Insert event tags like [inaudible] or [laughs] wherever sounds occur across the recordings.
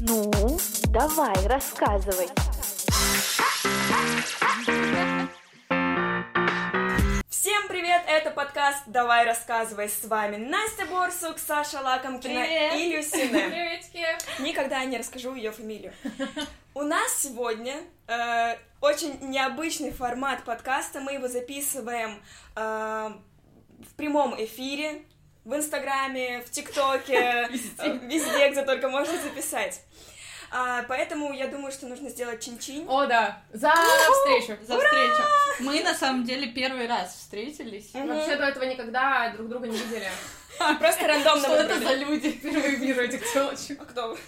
Ну, давай, рассказывай. Всем привет, это подкаст «Давай рассказывай» с вами Настя Борсук, Саша Лакомкина Привет. и Люсина. Приветики! Никогда не расскажу ее фамилию. У нас сегодня э, очень необычный формат подкаста. Мы его записываем э, в прямом эфире, в Инстаграме, в ТикТоке, [laughs] везде, где только можно записать. А, поэтому я думаю, что нужно сделать чин-чин. О, да! За встречу! за встречу. Мы на самом деле первый раз встретились. Мгм. Вообще до этого никогда друг друга не видели. Просто рандомно Что это выбрали. за люди? Впервые вижу этих телочек. А кто вы?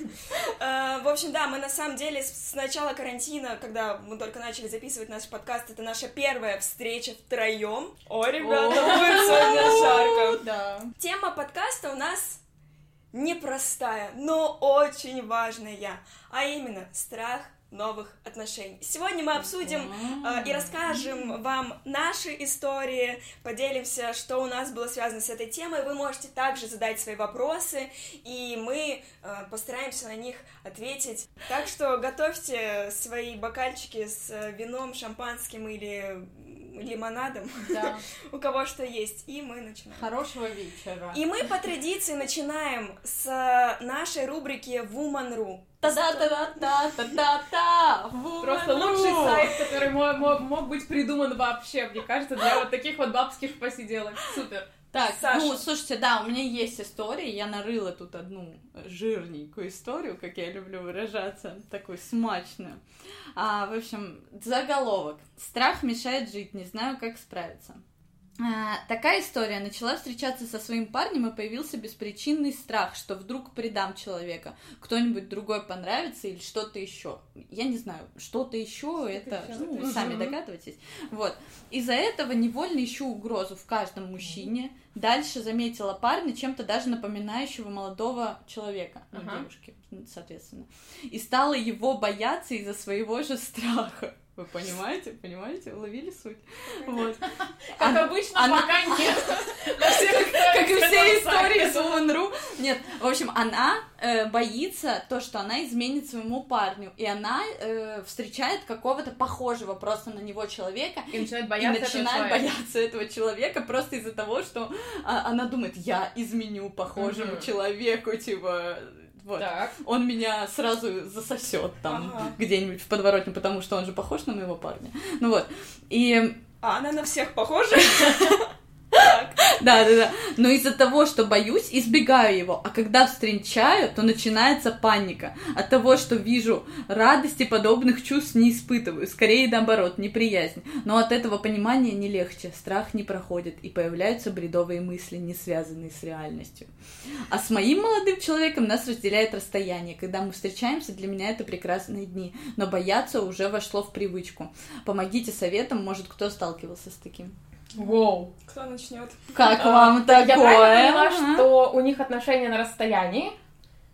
Э, В общем, да, мы на самом деле с начала карантина, когда мы только начали записывать наш подкаст, это наша первая встреча втроем. О, ребята, будет сегодня жарко. Да. Тема подкаста у нас непростая, но очень важная, а именно страх новых отношений. Сегодня мы обсудим э, и расскажем вам наши истории, поделимся, что у нас было связано с этой темой. Вы можете также задать свои вопросы, и мы э, постараемся на них ответить. Так что готовьте свои бокальчики с э, вином, шампанским или лимонадом, Да. [laughs] у кого что есть, и мы начинаем. Хорошего вечера. И мы по традиции начинаем с э, нашей рубрики Woman.ru. Та-да-та-да-та-та-та! Просто лучший сайт, который мо- мо- мог быть придуман вообще, мне кажется, для вот таких вот бабских посиделок. Супер. Так, Саша. ну, слушайте, да, у меня есть история, я нарыла тут одну жирненькую историю, как я люблю выражаться, такую смачную. А, в общем, заголовок. Страх мешает жить, не знаю, как справиться. А, такая история. Начала встречаться со своим парнем, и появился беспричинный страх, что вдруг предам человека. Кто-нибудь другой понравится или что-то еще. Я не знаю, что-то еще, это, ещё. ну, Мгм. сами догадываетесь. Вот. Из-за этого невольно ищу угрозу в каждом мужчине. Дальше заметила парня, чем-то даже напоминающего молодого человека, ну, Ага. девушки, соответственно. И стала его бояться из-за своего же страха. Вы понимаете? Понимаете? Уловили суть? Вот. Как А- обычно, она- пока [laughs] нет. Как и все этого истории с. Woman.ru. Нет, в общем, она э, боится то, что она изменит своему парню. И она э, встречает какого-то похожего просто на него человека. И начинает И бояться этого начинает человека. бояться этого человека просто из-за того, что а, она думает, я изменю похожему человеку, типа, вот. Так. Он меня сразу засосет там Ага. где-нибудь в подворотне, потому что он же похож на моего парня. Ну вот. И А она на всех похожа? [laughs] [laughs] Да, да, да. Но из-за того, что боюсь, избегаю его. А когда встречаю, то начинается паника. От того, что вижу радости, подобных чувств не испытываю. Скорее наоборот, неприязнь. Но от этого понимания не легче. Страх не проходит. И появляются бредовые мысли, не связанные с реальностью. А с моим молодым человеком нас разделяет расстояние. Когда мы встречаемся, для меня это прекрасные дни. Но бояться уже вошло в привычку. Помогите советом, может, кто сталкивался с таким. Воу. Кто начнет? Как А, вам такое? Я правильно поняла, что у них отношения на расстоянии?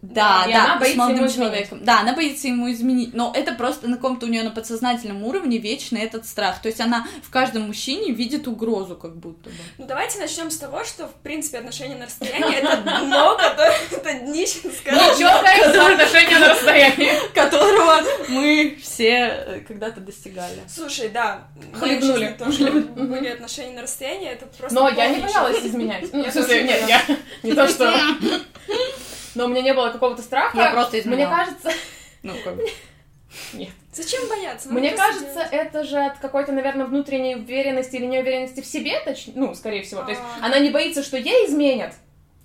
Да, И да, она с боится молодым ему изменить. человеком. Да, она боится ему изменить. Но это просто на каком-то у нее на подсознательном уровне вечный этот страх. То есть она в каждом мужчине видит угрозу, как будто бы. Ну давайте начнем с того, что в принципе отношения на расстоянии это дно, [laughs] которое это днище. Ничего за отношения на расстоянии. [laughs] Которого мы все э, когда-то достигали. Слушай, да, Хлебнули. тоже были отношения на расстоянии, это просто Но я не боялась изменять. [laughs] Ну, в смысле, нет, не я не то, что... Но у меня не было какого-то страха. Я просто Мне изменяла. кажется, Ну, как бы. [laughs] Зачем бояться? Надо мне кажется, делать. это же от какой-то, наверное, внутренней уверенности или неуверенности в себе, точнее, ну, скорее всего. То есть А. она не боится, что ей изменят.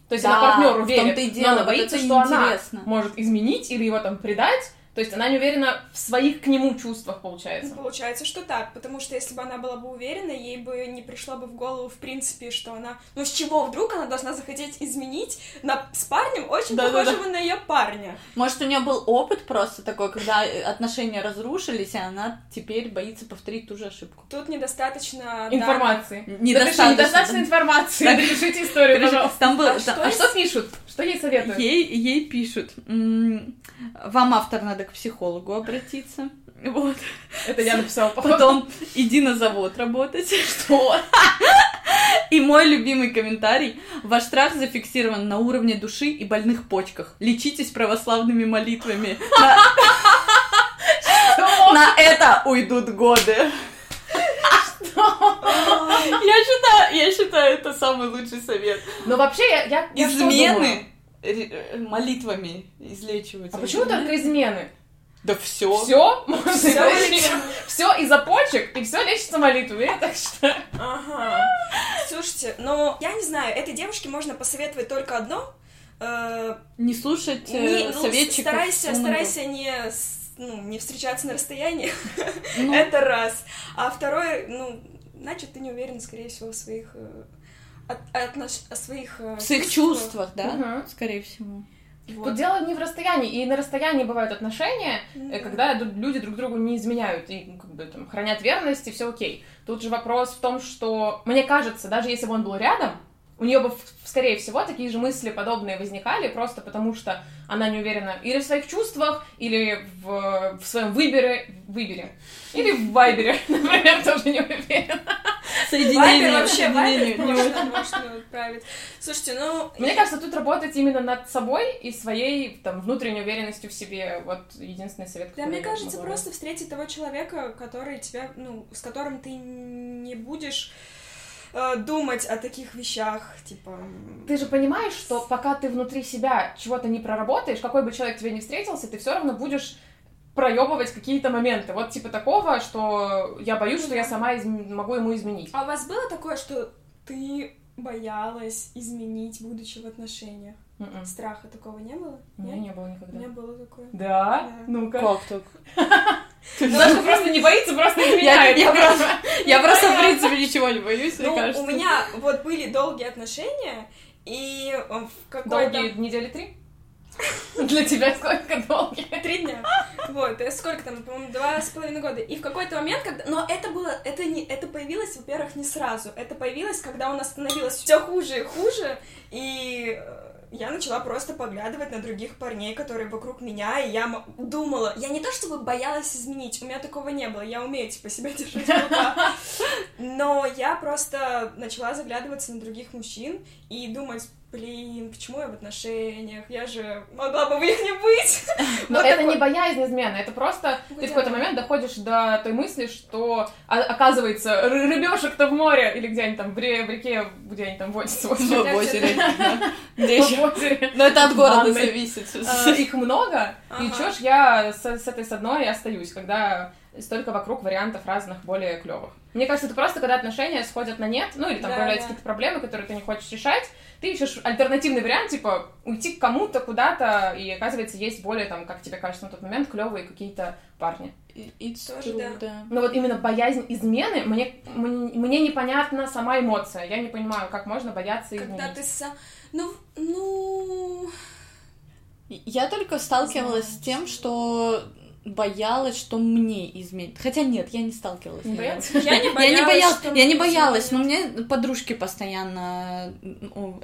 То есть Да, она партнеру верит, но она вот боится, это что она интересно. может изменить или его там предать. То есть она не уверена в своих к нему чувствах, Ну, получается. получается, что так, потому что если бы она была бы уверена, ей бы не пришло бы в голову, в принципе, что она... Ну, с чего вдруг она должна захотеть изменить на... с парнем, очень Да-да-да. похожего на ее парня? Может, у нее был опыт просто такой, когда отношения разрушились, и она теперь боится повторить ту же ошибку. Тут недостаточно... Информации. Недостаточно, Напиши, недостаточно да. информации. Так. Напишите историю, пожалуйста. Там был, А там- что А что пишут? Что ей советуют? Ей, ей пишут, вам автор надо к психологу обратиться, вот. Это я написала, походу. Потом иди на завод работать. [laughs] Что? И мой любимый комментарий. Ваш страх зафиксирован на уровне души и больных почках. Лечитесь православными молитвами. На, это уйдут годы. Я считаю, я считаю, это самый лучший совет. Но вообще я, я? Измены молитвами излечиваются. А почему только измены? Да все. Все, Всё все из-за почек, и все лечится молитвами, я так считаю. Ага. Слушайте, ну, я не знаю, этой девушке можно посоветовать только одно. Э, Не слушать э, не- ну, советчиков. старайся, умных. старайся не, ну, не встречаться на расстоянии. Ну, Это раз. А второе, ну, значит, ты не уверен, скорее всего, в своих... э, от- отнош- о своих... э, в своих чувствах, да? Мгм. Скорее всего. Вот. Тут дело не в расстоянии, и на расстоянии бывают отношения, да. когда люди друг другу не изменяют и как бы там хранят верность, и все окей. Тут же вопрос в том, что мне кажется, даже если бы он был рядом, у нее бы, скорее всего, такие же мысли подобные возникали, просто потому что она не уверена или в своих чувствах, или в, в своем выборе, выборе, или в вайбере, [laughs] например, тоже не уверена. Вайбер вообще, соединение Вайбер не очень. можно, можно отправить. Слушайте, ну... Мне кажется, тут работать именно над собой и своей там внутренней уверенностью в себе. Вот единственный совет, Да, который мне я кажется, могу просто встретить того человека, который тебя, ну, с которым ты не будешь э, думать о таких вещах, типа... Ты же понимаешь, что пока ты внутри себя чего-то не проработаешь, какой бы человек тебе не встретился, ты все равно будешь проебывать какие-то моменты. Вот типа такого, что я боюсь, что я сама изм- могу ему изменить. А у вас было такое, что ты боялась изменить, будучи в отношениях? М-м. Страха такого не было? У меня Нет? не было У никогда. меня было такое. Да? Да. Ну-ка. Как так? [laughs] Саша просто не боится, просто Я, изменяет. я просто, я просто, в принципе, ничего не боюсь, мне Ну, кажется. у меня вот были долгие отношения, и э, в какой-то... Долгие недели три? [laughs] Для тебя сколько долгие? Три дня. Вот, сколько там, по-моему, два с половиной года. И в какой-то момент, когда... Но это было... Это, не... это появилось, во-первых, не сразу. Это появилось, когда у нас становилось все хуже и хуже. И э, я начала просто поглядывать на других парней, которые вокруг меня, и я думала... Я не то чтобы боялась изменить, у меня такого не было. Я умею, типа, себя держать в руках. [laughs] Но я просто начала заглядываться на других мужчин и думать... Блин, почему я в отношениях? Я же могла бы в них не быть. [laughs] Но Вот это такой- не боязнь измены, это просто Ну, ты в какой-то момент доходишь до той мысли, что а- оказывается рыбешек-то в море или где они там в, ре- в реке, где они там водятся. в В озере. [laughs] Где еще? Но это от города зависит. А, Их много, и чё ж я с, этой с одной и остаюсь, когда столько вокруг вариантов разных более клевых. Мне кажется, это просто когда отношения сходят на нет, ну или там Да, появляются да. какие-то проблемы, которые ты не хочешь решать, ты ищешь альтернативный вариант, типа уйти к кому-то куда-то, и оказывается, есть более, там, как тебе кажется на тот момент, клевые какие-то парни. It's Тоже да. да. Но вот именно боязнь измены, мне, мне, мне непонятна сама эмоция. Я не понимаю, как можно бояться изменить. Когда ты сам... Ну, ну... Я только сталкивалась с тем, что боялась, что мне изменит. Хотя нет, я не сталкивалась. Я не боялась, Я не боялась, я не боялась, но мне подружки постоянно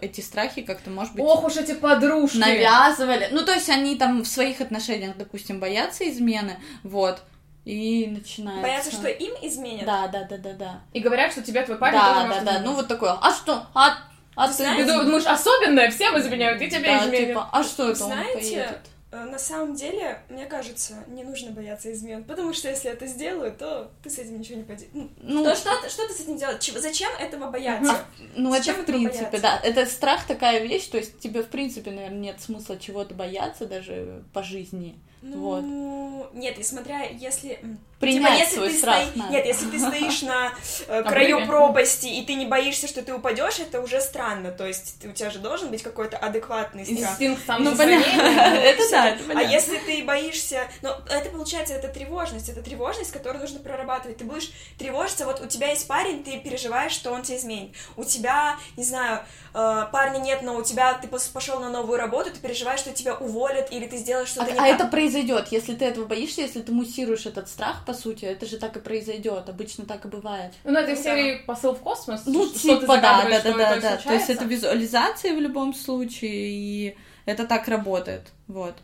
эти страхи как-то, может быть, Ох уж эти подружки! навязывали. Ну, то есть они там в своих отношениях, допустим, боятся измены, вот, и начинается... Боятся, что им изменят? Да, да, да, да, да. И говорят, что тебе твой парень Да, да, да, ну вот такое, а что, а, а Ты Ты думаешь, особенное, всем изменяют, и тебе Да, изменят. типа, а что это он Знаете, поедет? Э, На самом деле, мне кажется, не нужно бояться измен, потому что если это сделаю, то ты с этим ничего не поделаешь. Ну, Ну, то что, ты- что ты с этим делать? Чего- Зачем этого бояться? Ну, Зачем это в принципе, бояться? да. Это страх такая вещь, то есть тебе, в принципе, наверное, нет смысла чего-то бояться даже по жизни. Вот. Ну, нет, и смотря, если... м, Принять типа, если свой ты страх стои- надо. Нет, если ты стоишь на [laughs] э, краю пропасти, и ты не боишься, что ты упадешь, это уже странно. То есть у тебя же должен быть какой-то адекватный страх. Инстинкт Ну, самосохранения. понятно. [laughs] Это да, это А если ты боишься, ну, это получается, это тревожность, это тревожность, которую нужно прорабатывать. Ты будешь тревожиться, вот у тебя есть парень, ты переживаешь, что он тебя изменит. У тебя, не знаю, э, парня нет, но у тебя, ты пошел на новую работу, ты переживаешь, что тебя уволят, или ты сделаешь А, что-то не а так. это произойдет, если ты этого боишься, если ты муссируешь этот страх, по сути, это же так и произойдет. Обычно так и бывает. Ну, это из Ну, серии посыл в космос. Ну, что ты типа, да, да, да, да, да. То есть это визуализация в любом случае, и это так работает. Вот.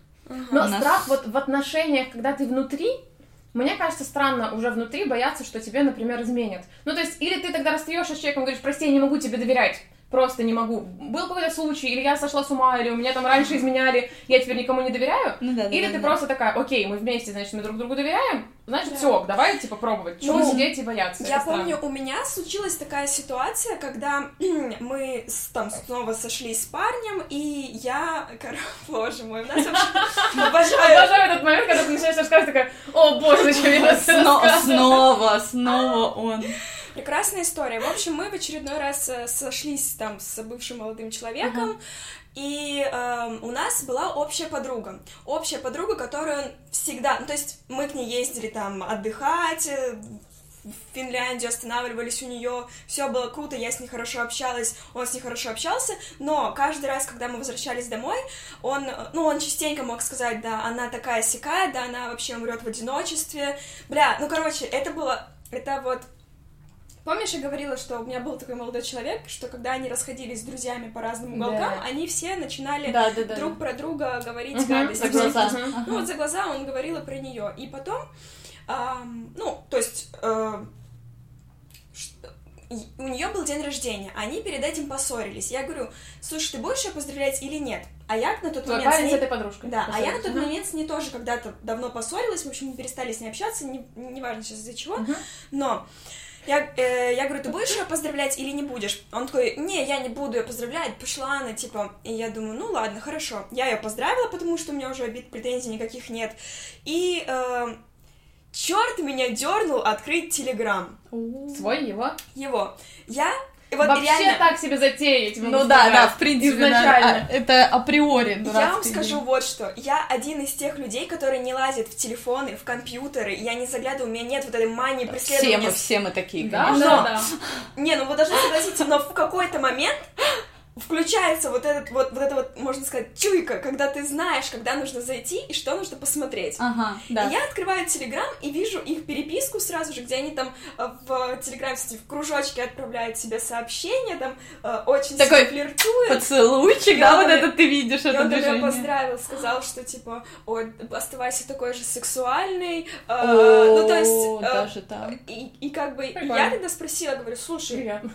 Но нас- страх вот в отношениях, когда ты внутри, мне кажется, странно уже внутри бояться, что тебе, например, изменят. Ну, то есть, или ты тогда расстаешься с человеком и говоришь, прости, я не могу тебе доверять. Просто не могу. Был какой-то случай, или я сошла с ума, или у меня там раньше изменяли, я теперь никому не доверяю. Ну да, или да, ты да. просто такая, окей, мы вместе, значит, мы друг другу доверяем, значит, Да. все, давай, типа, пробовать. Чего Ну, сидеть и бояться? Я помню, странно. у меня случилась такая ситуация, когда [clears throat] мы с- там снова сошлись с парнем, и я, [laughs] кор- боже мой, у нас вообще [laughs] обожаю. Обожаю этот момент, когда ты начинаешь рассказывать, такая, о боже, зачем я это Сно- рассказываю?» Снова, снова он. Прекрасная история. В общем, мы в очередной раз э, сошлись там с бывшим молодым человеком, и эм, у нас была общая подруга. Общая подруга, которую всегда... Ну, то есть мы к ней ездили там отдыхать, э, в Финляндию останавливались у нее, все было круто, я с ней хорошо общалась, он с ней хорошо общался, но каждый раз, когда мы возвращались домой, он, э, ну, он частенько мог сказать, да, она такая сякая, да, она вообще умрет в одиночестве, бля, ну, короче, это было, это вот Помнишь, я говорила, что у меня был такой молодой человек, что когда они расходились с друзьями по разным Да. уголкам, они все начинали Да, да, да. друг про друга говорить Мгм, гадости. За глаза. Ага. Ну вот за глаза он говорил и про нее. И потом, ам, ну, то есть, э, у нее был день рождения, они перед этим поссорились. Я говорю, слушай, ты будешь ее поздравлять или нет? А я на тот момент с парень с ней- этой подружкой. да, а я на тот Мгм. момент с ней тоже когда-то давно поссорилась, в общем, мы перестали с ней общаться, не, неважно сейчас из-за чего, Мгм. но я, э, я говорю, ты будешь ее поздравлять или не будешь? Он такой, не, я не буду ее поздравлять, пошла она, типа, и я думаю, ну ладно, хорошо. Я ее поздравила, потому что у меня уже обид, претензий никаких нет. И э, черт меня дернул открыть Телеграм. Свой его. Его. Я вот Вообще реально, так себе затеять. Ну да, сказать. да, в принципе, Изначально. да, это априори Я вам скажу вот что. Я один из тех людей, которые не лазят в телефоны, в компьютеры. Я не заглядываю, у меня нет вот этой мании Все преследования. мы, все мы такие, Да, конечно. да, Но- да. Не, ну вы должны согласиться, но в какой-то момент включается вот этот вот, вот это вот, можно сказать, чуйка, когда ты знаешь, когда нужно зайти и что нужно посмотреть. Ага, да. И я открываю Телеграм и вижу их переписку сразу же, где они там э, в Телеграме, кстати, в кружочке отправляют себе сообщения, там э, очень Такой сильно флиртуют. Поцелуйчик, И да, он вот это ты видишь, И это он меня движение. поздравил, сказал, что типа, ой, оставайся такой же сексуальный. э, О, ну, то есть. даже так. и, и как бы Прикольно. я тогда спросила, говорю, слушай, Приятно.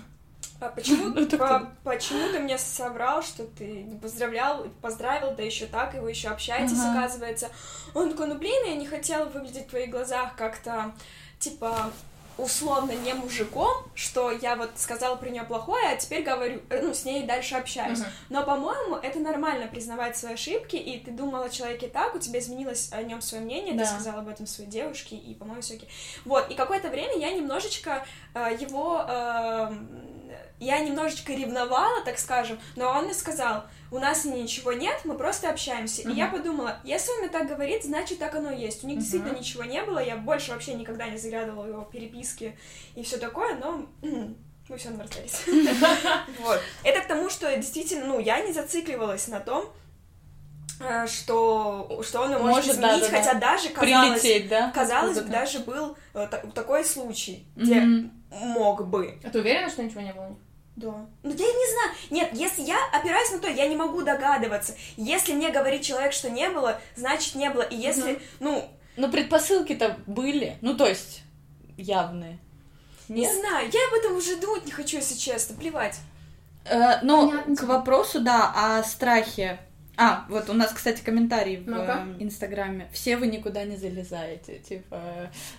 А почему, [laughs] Ну, по- почему ты мне соврал, что ты не поздравлял, поздравил, да еще так, и вы еще общаетесь, Ага. оказывается. Он такой, ну блин, я не хотела выглядеть в твоих глазах как-то, типа, условно не мужиком, что я вот сказала про нее плохое, а теперь говорю, э, ну, с ней дальше общаюсь. Мгм. Но, по-моему, это нормально признавать свои ошибки, и ты думала о человеке так, у тебя изменилось о нем свое мнение, Да. ты сказала об этом своей девушке, и, по-моему, все окей. Вот, и какое-то время я немножечко э, его... э, я немножечко ревновала, так скажем, но он мне сказал, у нас ничего нет, мы просто общаемся. И я подумала, если он мне так говорит, значит, так оно и есть. У них Мгм. действительно ничего не было, я больше вообще никогда не заглядывала в его переписки и все такое, но мы все равно расстались. [laughs] Вот. Это к тому, что действительно, ну, я не зацикливалась на том, э, что, что он может, Может, да, изменить, да, да. хотя даже казалось, Прилететь, да? казалось бы, даже был э, та- такой случай, где Мгм. мог бы. А ты уверена, что ничего не было? Да. Ну, я не знаю. Нет, если я опираюсь на то, я не могу догадываться. Если мне говорит человек, что не было, значит не было. И если, ну, Ну, предпосылки-то были, ну, то есть, явные. не Нет? знаю, я об этом уже думать не хочу, если честно, плевать. Э, ну, Понятно к вопросу, да, о страхе. А, вот у нас, кстати, комментарий в э, Инстаграме. Все вы никуда не залезаете. Типа,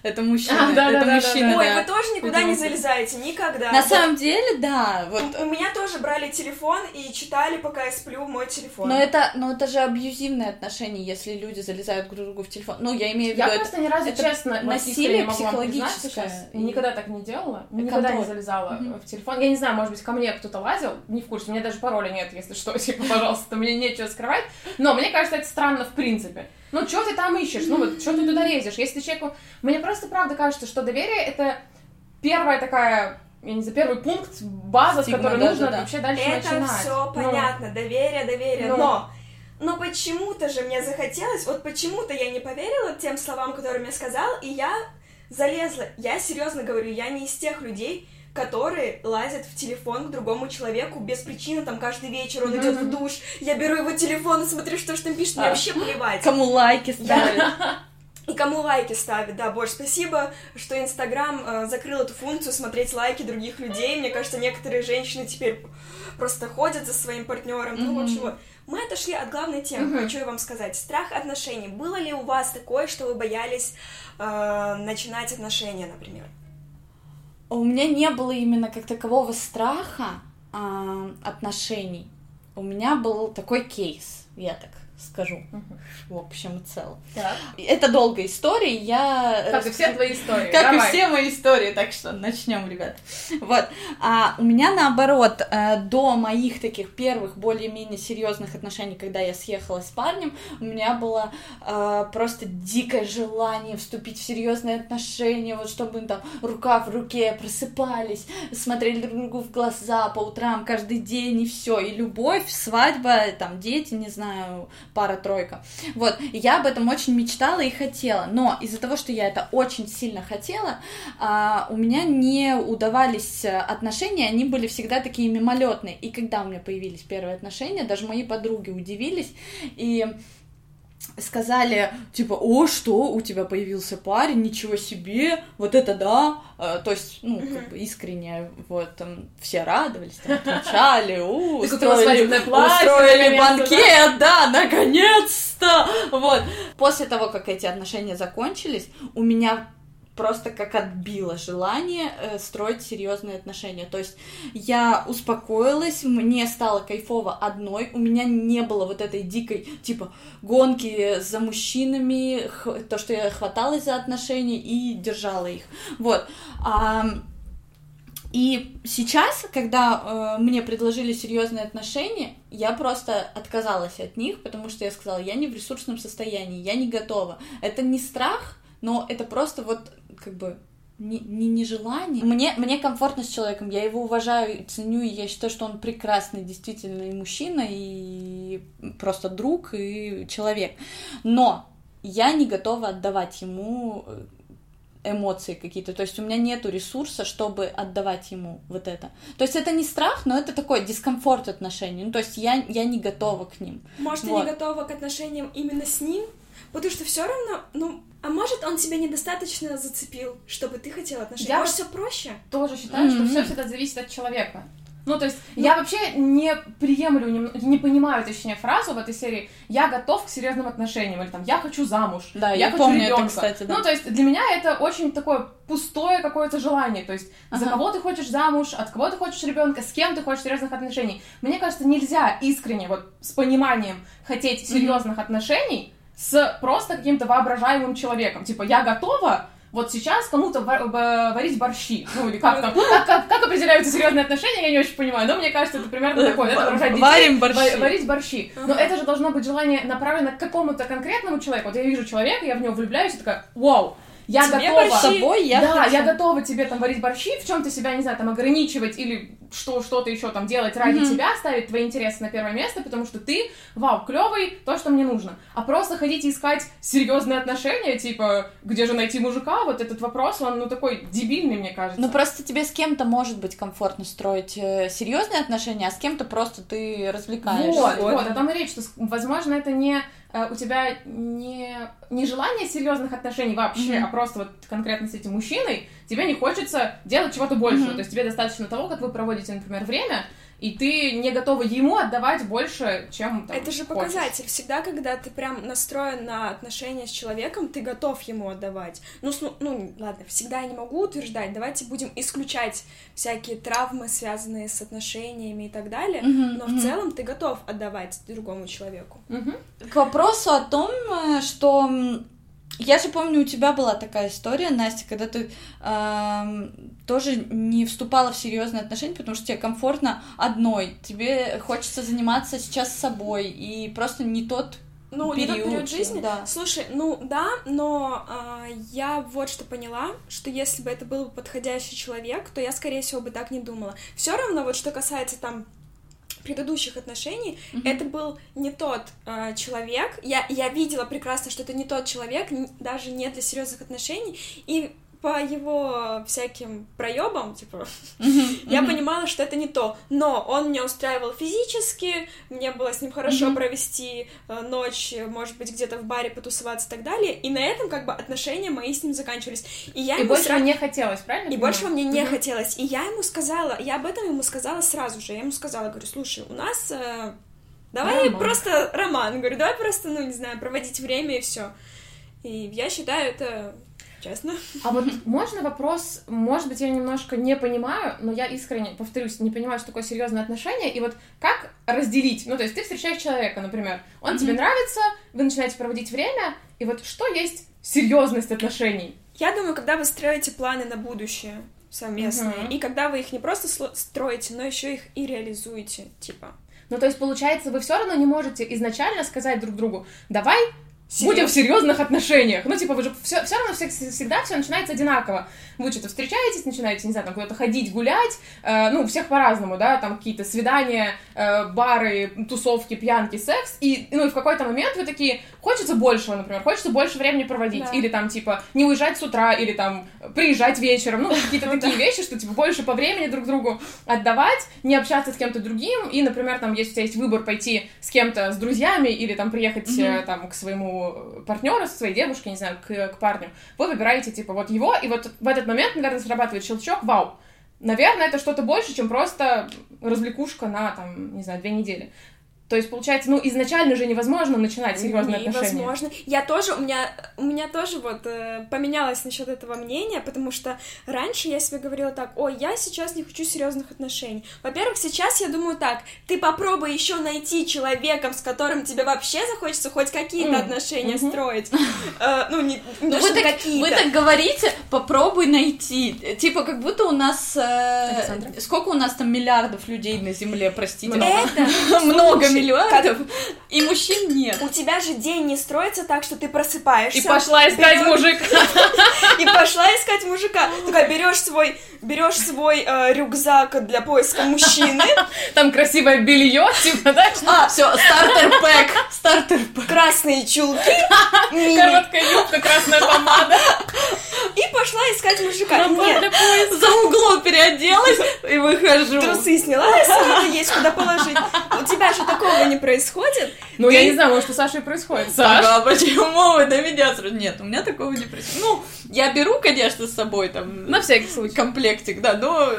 это мужчина, А, да, да, это да, да, мужчина, да. Ой, да. вы тоже никуда не Видимо, залезаете, никогда. На Вот самом деле, да, вот. у, у меня тоже брали телефон и читали, пока я сплю, мой телефон. Но это, но это же абьюзивные отношения, если люди залезают друг другу в телефон. Ну, я имею в виду, Я это- просто ни разу это честно насилие психологическое. И- Никогда так не делала, никогда не Контроль. залезала Мгм. в телефон. Я не знаю, может быть, ко мне кто-то лазил, не в курсе, у меня даже пароля нет, если что, [laughs] типа, пожалуйста, мне нечего скрывать. Но мне кажется, это странно в принципе. Ну, что ты там ищешь? Ну, вот, что ты туда лезешь? Если человеку... Мне просто правда кажется, что доверие — это первая такая я не знаю, первый пункт, база, Стигма, с которой да, нужно да, вообще дальше Это начинать. все Ну, понятно, доверие, доверие, Ну. но... Но почему-то же мне захотелось, вот почему-то я не поверила тем словам, которые мне сказал, и я залезла. Я серьезно говорю, я не из тех людей, которые лазят в телефон к другому человеку без причины, там, каждый вечер он идет в душ, я беру его телефон и смотрю, что ж там пишет, мне А. вообще плевать. Кому лайки ставить. И кому лайки ставит, да, больше спасибо, что Инстаграм э, закрыл эту функцию смотреть лайки других людей. Мне кажется, некоторые женщины теперь просто ходят за своим партнером. Ну, в общем, вот. Мы отошли от главной темы, хочу я вам сказать. Страх отношений. Было ли у вас такое, что вы боялись э, начинать отношения, например? У меня не было именно как такового страха а, отношений. У меня был такой кейс, я так скажу, в общем и целом. Так. Это долгая история, я... Как и все твои истории. Как Давай. и все мои истории, так что начнем, ребят. Вот. А у меня наоборот, э, до моих таких первых более-менее серьезных отношений, когда я съехала с парнем, у меня было э, просто дикое желание вступить в серьезные отношения, вот чтобы там рука в руке просыпались, смотрели друг другу в глаза по утрам каждый день и все, и любовь, свадьба, там дети, не знаю, пара-тройка. Вот, я об этом очень мечтала и хотела, но из-за того, что я это очень сильно хотела, а, у меня не удавались э, отношения, они были всегда такие мимолетные. И когда у меня появились первые отношения, даже мои подруги удивились и сказали, типа, о, что, у тебя появился парень, ничего себе, вот это да, Э, то есть, ну, как бы искренне, вот, там, все радовались, там, у, [laughs] купила устроили, банкет, да, наконец-то, вот. После того, как эти отношения закончились, у меня просто как отбило желание э, строить серьезные отношения. То есть я успокоилась, мне стало кайфово одной, у меня не было вот этой дикой, типа, гонки за мужчинами, то, что я хваталась за отношения и держала их. Вот. И сейчас, когда э, мне предложили серьезные отношения, я просто отказалась от них, потому что я сказала, я не в ресурсном состоянии, я не готова. Это не страх, но это просто вот как бы не, не нежелание. Мне, мне комфортно с человеком, я его уважаю, ценю, и я считаю, что он прекрасный действительно и мужчина, и просто друг, и человек. Но я не готова отдавать ему э, эмоции какие-то, то есть у меня нету ресурса, чтобы отдавать ему вот это. То есть это не страх, но это такой дискомфорт отношений, ну то есть я, я не готова к ним. Может, ты Вот. не готова к отношениям именно с ним? Потому что все равно, ну, а может, он тебя недостаточно зацепил, чтобы ты хотела отношения? Я может, все проще? тоже считаю, что Мгм. все всегда зависит от человека. Ну, то есть, я вообще не приемлю, не, не понимаю, точнее, фразу в этой серии «я готов к серьезным отношениям» или там «я хочу замуж», Да, я, я хочу помню это, ребенка. кстати, да. Ну, то есть, для меня это очень такое пустое какое-то желание. То есть, за Ага. кого ты хочешь замуж, от кого ты хочешь ребенка, с кем ты хочешь серьезных отношений. Мне кажется, нельзя искренне, вот с пониманием хотеть серьезных отношений с просто каким-то воображаемым человеком. Типа, я готова вот сейчас кому-то ва- ва- варить борщи. Ну, или как там, как, как, как определяются серьезные отношения, я не очень понимаю, но мне кажется, это примерно такое. Это рожать детей, Варим борщи. ва- варить борщи. Но это же должно быть желание направлено к какому-то конкретному человеку. Вот я вижу человека, я в него влюбляюсь и такая, вау, я Тебе готова. борщи? С собой я да, хочу. я готова тебе там варить борщи, в чем-то себя, не знаю, там ограничивать или что, что-то еще там делать ради Мгм. тебя, ставить твои интересы на первое место, потому что ты, вау, клевый, то, что мне нужно. А просто ходить и искать серьезные отношения, типа, где же найти мужика, вот этот вопрос, он, ну, такой дебильный, мне кажется. Ну просто тебе с кем-то может быть комфортно строить э, серьезные отношения, а с кем-то просто ты развлекаешься. Вот, вот, о том и речь, что, с- возможно, это не э, у тебя не, не желание серьезных отношений вообще, Мгм. а просто вот конкретно с этим мужчиной, тебе не хочется делать чего-то большего. Мгм. То есть тебе достаточно того, как вы проводите, например, время, и ты не готова ему отдавать больше, чем там, Это же хочешь. показатель. Всегда, когда ты прям настроен на отношения с человеком, ты готов ему отдавать. Ну, ну, ну, ладно, всегда я не могу утверждать. Давайте будем исключать всякие травмы, связанные с отношениями и так далее. Мгм, Но мгм. в целом ты готов отдавать другому человеку. Мгм. К вопросу о том, э, что я же помню, у тебя была такая история, Настя, когда ты эм, тоже не вступала в серьезные отношения, потому что тебе комфортно одной, тебе хочется заниматься сейчас собой, и просто не тот Ну, не тот период, период жизни. да. Слушай, ну да, но а, я вот что поняла, что если бы это был подходящий человек, то я, скорее всего, бы так не думала. Все равно, вот что касается там предыдущих отношений, Мгм. это был не тот а, человек. Я, я видела прекрасно, что это не тот человек, даже не для серьезных отношений. И по его всяким проебам, типа, [laughs] я понимала, что это не то. Но он меня устраивал физически, мне было с ним хорошо провести э, ночь, может быть, где-то в баре потусоваться и так далее. И на этом как бы отношения мои с ним заканчивались. И я И больше сра- не хотелось, правильно? и больше мне не хотелось. И я ему сказала, я об этом ему сказала сразу же. Я ему сказала, говорю, слушай, у нас э, давай Роман. просто роман. Говорю, давай просто, ну, не знаю, проводить время и все. И я считаю это честно. А вот можно вопрос, может быть, я немножко не понимаю, но я искренне, повторюсь, не понимаю, что такое серьезное отношение, и вот как разделить? Ну, то есть ты встречаешь человека, например, он тебе нравится, вы начинаете проводить время, и вот что есть серьезность отношений? Я думаю, когда вы строите планы на будущее совместные, Мгм. и когда вы их не просто строите, но еще их и реализуете, типа. Ну, то есть, получается, вы все равно не можете изначально сказать друг другу, давай Серьёз- будем в серьезных отношениях. Ну, типа, вы же все, все равно всег- всегда все начинается одинаково. Вы что-то встречаетесь, начинаете, не знаю, там куда-то ходить, гулять, э, ну, у всех по-разному, да, там какие-то свидания, э, бары, тусовки, пьянки, секс, и, ну, и в какой-то момент вы такие, хочется большего, например, хочется больше времени проводить, Да. или там, типа, не уезжать с утра, или там, приезжать вечером, ну, [laughs] какие-то такие вещи, что, типа, больше по времени друг другу отдавать, не общаться с кем-то другим, и, например, там, если у тебя есть выбор пойти с кем-то, с друзьями, или там приехать э, там к своему партнеру, со своей девушке, не знаю, к, к парню, вы выбираете, типа, вот его, и вот в этот момент, наверное, срабатывает щелчок, вау, наверное, это что-то больше, чем просто развлекушка на, там, не знаю, две недели. То есть, получается, ну, изначально же невозможно начинать серьезные отношения. Невозможно. Я тоже, у меня, у меня тоже вот э, поменялось насчет этого мнения, потому что раньше я себе говорила так, ой, я сейчас не хочу серьезных отношений. Во-первых, сейчас я думаю так, ты попробуй еще найти человека, с которым тебе вообще захочется хоть какие-то Мгм. отношения Мгм. строить. [laughs] Э, Ну, не, не Ну, вы, так, какие-то. вы так говорите, попробуй найти. Типа, как будто у нас... э, сколько у нас там миллиардов людей на Земле, простите? Много. Это [laughs] Много миллиардов, и мужчин нет. У тебя же день не строится так, что ты просыпаешься. И пошла искать берёшь- мужика. [laughs] И пошла искать мужика. Такая, берешь свой, берешь свой э, рюкзак для поиска мужчины, [laughs] Там красивое белье, типа, да? А, все, стартер пэк, стартер пэк. красные чулки, [laughs] Короткая юбка, красная помада. и пошла искать мужика. Нет. За углом переоделась и выхожу. трусы сняла, если есть куда положить. У тебя же такого не происходит. Ну, я Ты- не знаю, может, у Саши и происходит. Саш, Ага, [laughs] почему вы на меня сразу? Нет, у меня такого не происходит. Ну, я беру, конечно, с собой там на всякий случай. комплектик, да, но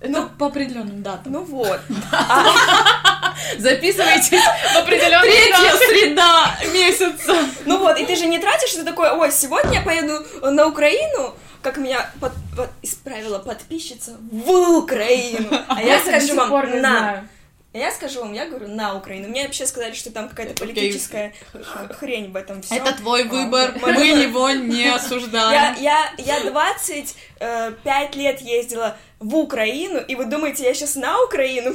это по определенным датам. Ну вот. [laughs] Записывайтесь в [laughs] определенный Третья среда месяца. Ну вот, и ты же не тратишь, ты такой, ой, сегодня я поеду на Украину, как меня под- под- исправила подписчица, в Украину. А я скажу вам, на. Я скажу вам, я говорю на Украину. Мне вообще сказали, что там какая-то политическая х- хрень в этом всем. Это твой А, выбор, мой мы его не Я, осуждаем. я, я 25 лет ездила в Украину, и вы думаете, я сейчас на Украину?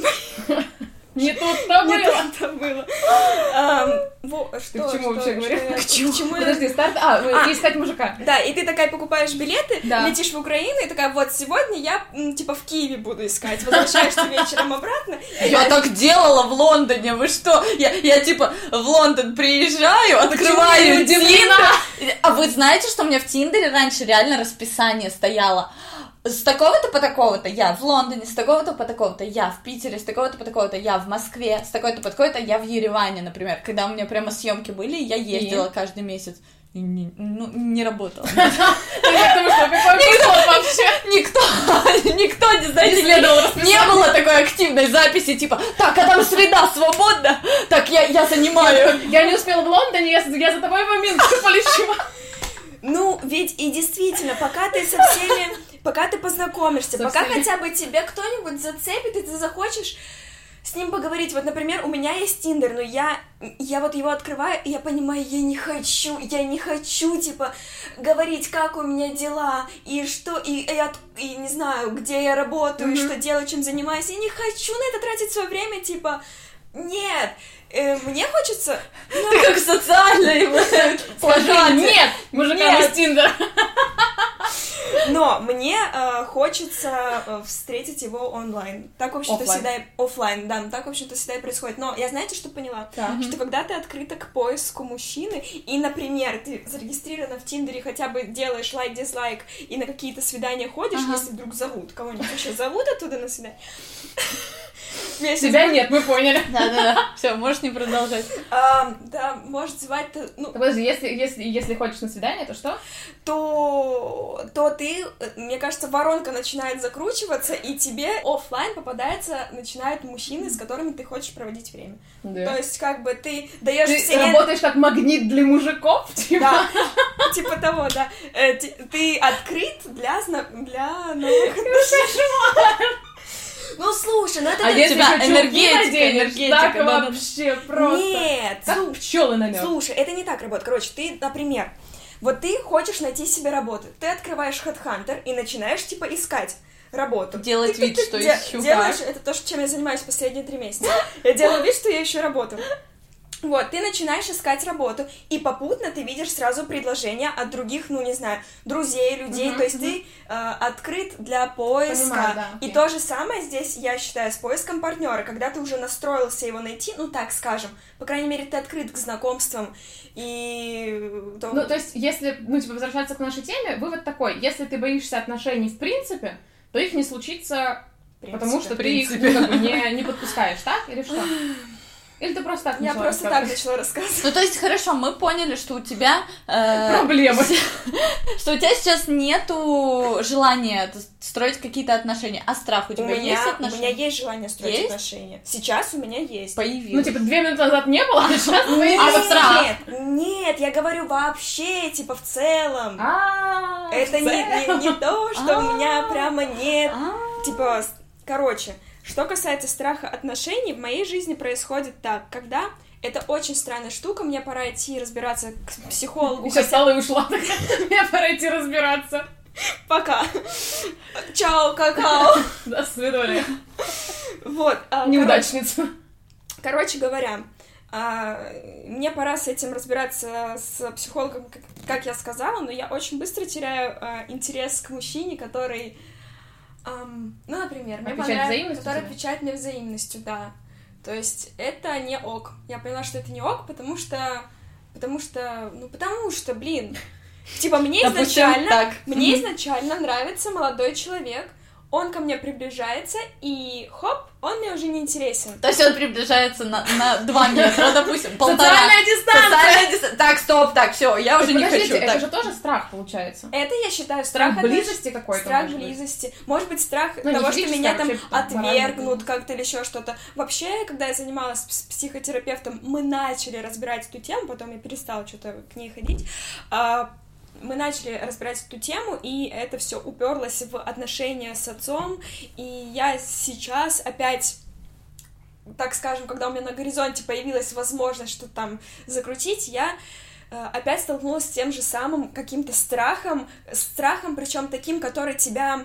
Не тут-то Не было. то было. Ам, во- что- к чему вообще говоришь? К чему Подожди, старт... А, вы- А. искать мужика. Да, и ты такая покупаешь билеты, летишь в Украину, и такая, вот, сегодня я, типа, в Киеве буду искать. Возвращаешься вечером обратно. Я так [laughs] делала в Лондоне, вы что? Я, типа в Лондон приезжаю, открываю ты? Тиндер. А вы знаете, что у меня в Тиндере раньше реально расписание стояло? С такого-то по такого-то я в Лондоне, с такого-то по такого-то я в Питере, с такого-то по такого-то я в Москве, с такой-то по такой-то я в Ереване, например. Когда у меня прямо съемки были, я ездила каждый месяц. И не, ну, не работала. [laughs] Никто, [laughs] никто не, знаете, Не было такой активной записи, типа, так, а там среда свободна, так, я, я занимаю. Я не успела в Лондоне, я, я за тобой в Минск полечу. [laughs] Ну, ведь и действительно, пока ты со всеми, пока ты познакомишься, Со пока всеми. хотя бы тебя кто-нибудь зацепит, и ты захочешь с ним поговорить. Вот, например, у меня есть Тиндер, но я, я вот его открываю, и я понимаю, я не хочу, я не хочу, типа, говорить, как у меня дела, и что, и, и, от- и не знаю, где я работаю, и что делаю, чем занимаюсь. Я не хочу на это тратить свое время, типа, нет, э, мне хочется... ну, Ты как [laughs] социальный положение. нет, мужика из Тиндера. Но мне э, хочется э, встретить его онлайн. Так, в общем-то, всегда... Оффлайн, да, так, в общем-то, всегда и происходит. Но я знаете, что поняла? Так. Что когда ты открыта к поиску мужчины, и, например, ты зарегистрирована в Тиндере, хотя бы делаешь лайк-дизлайк, и на какие-то свидания ходишь, Ага. если вдруг зовут, кого-нибудь вообще зовут оттуда на свидание? Сейчас Тебя нет, мы поняли. [laughs] Да-да-да, все, можешь не продолжать. А, да, может звать-то, ну, Подожди, если, если, если хочешь на свидание, то что? то, то ты, мне кажется, воронка начинает закручиваться, и тебе оффлайн попадается, начинают мужчины, с которыми ты хочешь проводить время. То есть, как бы, ты даешь Ты вселенной... работаешь как магнит для мужиков, [laughs] типа? Да, типа того, да. Э, Ты открыт для, зна- для новых отношений. [laughs] Ну, слушай, ну это... А тебя энергетика, энергетика, так да-да-да. вообще просто. Нет, Как слушай, пчелы на мед. Слушай, это не так работает. Короче, ты, например, вот ты хочешь найти себе работу, ты открываешь HeadHunter и начинаешь, типа, искать работу. Делать Ты- вид, ты что де- ищу. Делаешь, это то, чем я занимаюсь последние три месяца. Я делаю вид, что я ищу работу. Вот, ты начинаешь искать работу, и попутно ты видишь сразу предложения от других, ну, не знаю, друзей, людей, Мгм, то есть ты э, открыт для поиска. Понимаю, да, и то же самое здесь, я считаю, с поиском партнера, когда ты уже настроился его найти, ну, так скажем, по крайней мере, ты открыт к знакомствам, и... то- Ну, то есть, если, ну, типа, возвращаться к нашей теме, вывод такой, если ты боишься отношений в принципе, то их не случится, принципе. потому что ты их ну, как бы, не, не подпускаешь, так? Или что? [laughs] Или ты просто так Я начала просто так начала рассказывать. Ну, то есть, хорошо, мы поняли, что у тебя... э, Проблемы. [laughs] Что у тебя сейчас нету желания строить какие-то отношения, а страх у У тебя меня, есть у отношения? меня есть желание строить Есть? отношения. Сейчас у меня есть. Появилось. Ну, типа, две минуты назад не было, а сейчас мы... [laughs] А вот страх? Нет, нет, я говорю вообще, типа, в целом. А, Это не, то, что у меня [laughs] А. прямо нет. А, Типа, короче, что касается страха отношений, в моей жизни происходит так, когда это очень странная штука, мне пора идти разбираться к психологу. Сейчас хотя- стала и ушла. [laughs] Мне пора идти разбираться. Пока. Чао, какао. До свидания. Вот. а, Неудачница. Короче говоря, а, мне пора с этим разбираться с психологом, как, как я сказала, но я очень быстро теряю а, интерес к мужчине, который, ам, ну, например, мне Отвечает понрав- взаимностью который тебе? отвечает мне взаимностью, да. То есть это не ок. Я поняла, что это не ок, потому что, потому что, ну, потому что, блин, типа мне изначально мне изначально нравится молодой человек, он ко мне приближается, и хоп, он мне уже не интересен. То есть он приближается на, на 2 метра, [laughs] допустим, полтора. Социальная дистанция! Социальная дистанция. Так, стоп, так, все, я уже не хочу. это Так. же тоже страх, получается. Это я считаю Страх страх, близости какой-то, Страх может быть. близости. Может быть, страх Ну, того, что физически, меня а там отвергнут как-то или еще что-то. Вообще, когда я занималась с психотерапевтом, мы начали разбирать эту тему, потом я перестала что-то к ней ходить. Мы начали разбирать эту тему, и это все уперлось в отношения с отцом, и я сейчас опять так скажем, когда у меня на горизонте появилась возможность что-то там закрутить, я э, опять столкнулась с тем же самым каким-то страхом, страхом, причем таким, который тебя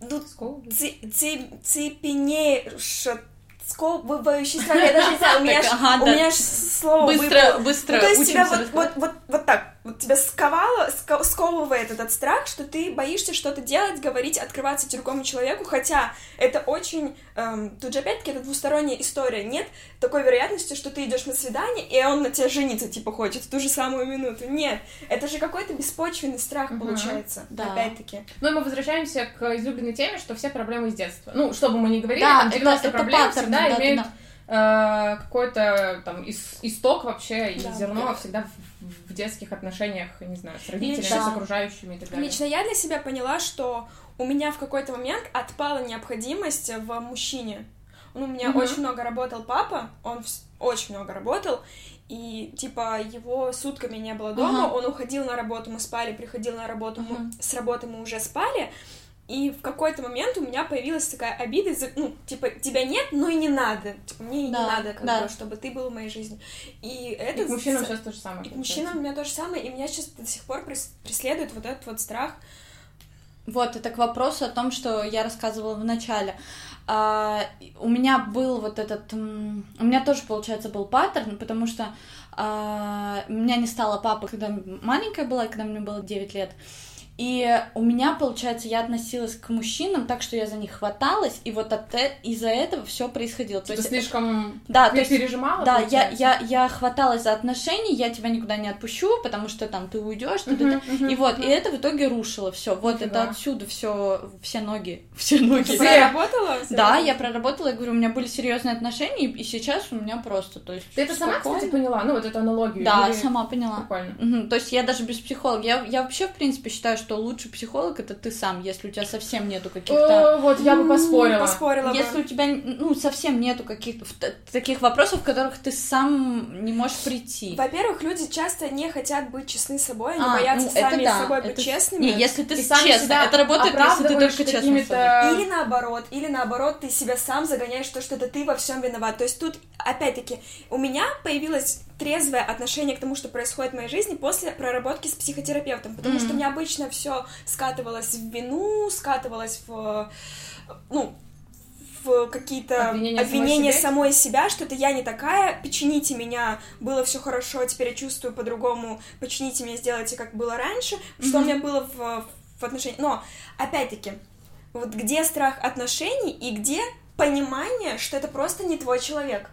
ну, цепенеешь, сковывающий страх, я даже не знаю, у меня, Так, ж- ага, у меня ж слово Быстро, быстро Ну, то есть тебя вот, вот, вот, вот так, вот тебя сковало, ско- сковывает этот страх, что ты боишься что-то делать, говорить, открываться другому человеку, хотя это очень, эм, тут же опять-таки это двусторонняя история, нет такой вероятности, что ты идешь на свидание, и он на тебя жениться, типа, хочет в ту же самую минуту, нет, это же какой-то беспочвенный страх Мгм. получается, Да. опять-таки. Ну, и мы возвращаемся к излюбленной теме, что все проблемы из детства. Ну, что бы мы ни говорили, Да, там это, 90 это проблем паттерн, всегда да, да, имеют да. э, какой-то там ис- исток вообще, и Да. зерно всегда в, детских отношениях, не знаю, с родителями, Лично- с окружающими и так далее. Лично я для себя поняла, что у меня в какой-то момент отпала необходимость в мужчине. Ну, у меня Мгм. очень много работал папа, он очень много работал, и, типа, его сутками не было дома, Ага. он уходил на работу, мы спали, приходил на работу, мы- Мгм. с работы мы уже спали, и в какой-то момент у меня появилась такая обида, ну, типа, тебя нет, но и не надо, типа, мне и не Да, надо, как да. бы, чтобы ты был в моей жизни. И это... И к мужчинам сейчас то же самое. и к мужчинам у меня то же самое, и меня сейчас до сих пор прес- преследует вот этот вот страх, Вот, это к вопросу о том, что я рассказывала в начале. а, у меня был вот этот... У меня тоже, получается, был паттерн, потому что а, у меня не стало папы, когда маленькая была, когда мне было 9 лет. И у меня, получается, я относилась к мужчинам так, что я за них хваталась, и вот от э- из-за этого все происходило. То Ты есть, слишком да, то есть пережимала? да, я, получается? я, я хваталась за отношения, я тебя никуда не отпущу, потому что там ты уйдешь, ты, ты- ты. и вот, и это в итоге рушило все. Вот Нифига. это отсюда все, все ноги, [laughs] все ноги. Ты Все. проработала? Да, я проработала, я говорю, у меня были серьезные отношения, и сейчас у меня просто, то есть. Ты это сама, кстати, поняла? Ну, вот эту аналогию? Да, сама поняла. Прикольно. Мгм, То есть я даже без психолога. Я, я вообще, в принципе, считаю, что лучший психолог это ты сам, если у тебя совсем нету каких-то. О, вот, я бы поспорила. Поспорила бы. Если у тебя ну совсем нету каких-то таких вопросов, в которых ты сам не можешь прийти. Во-первых, люди часто не хотят быть честны с собой, они А, боятся ну, это сами да, с собой это быть честными. Не, если ты сам честно, себя это работает, если ты только честно собой. Или наоборот, или наоборот, ты себя сам загоняешь, то, что это ты во всем виноват. То есть тут, опять-таки, у меня появилось трезвое отношение к тому, что происходит в моей жизни после проработки с психотерапевтом, потому что Мгм. у меня обычно все скатывалось в вину, скатывалось в, ну, в какие-то Обвинения обвинения, самой себе? самой себя, что это я не такая, почините меня, было все хорошо, теперь я чувствую по-другому, почините меня, сделайте, как было раньше, что у меня было в, в отношениях. Но, опять-таки, вот где страх отношений и где понимание, что это просто не твой человек.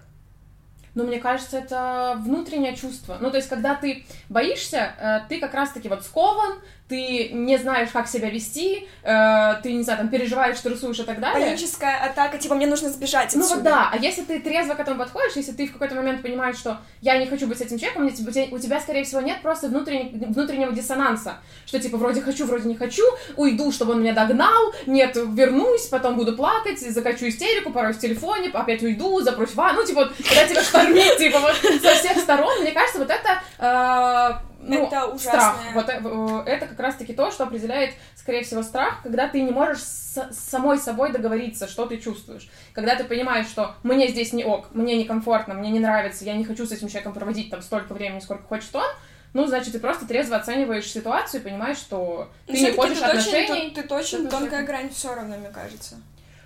Но мне кажется, это внутреннее чувство. Ну, то есть, когда ты боишься, э, ты как раз-таки вот скован, ты не знаешь, как себя вести, э, ты, не знаю, там, переживаешь, стрессуешь и так далее. Паническая атака, типа, мне нужно сбежать Ну отсюда. вот да, а если ты трезво к этому подходишь, если ты в какой-то момент понимаешь, что я не хочу быть с этим человеком, у тебя, у тебя, скорее всего, нет просто внутренне- внутреннего диссонанса, что типа вроде хочу, вроде не хочу, уйду, чтобы он меня догнал, нет, вернусь, потом буду плакать, закачу истерику, порой в телефоне, опять уйду, заброшь в ванну, ну типа вот, когда тебя штормит, типа вот со всех сторон, мне кажется, вот это, э, ну, Это страх, ужасное. вот э, э, это как раз-таки то, что определяет, скорее всего, страх, когда ты не можешь с с самой собой договориться, что ты чувствуешь. Когда ты понимаешь, что мне здесь не ок, мне некомфортно, мне не нравится, я не хочу с этим человеком проводить там столько времени, сколько хочет он, ну, значит, ты просто трезво оцениваешь ситуацию и понимаешь, что Но ты не хочешь очень отношений. тон- Тут очень Что-то тонкая грань все равно, мне кажется.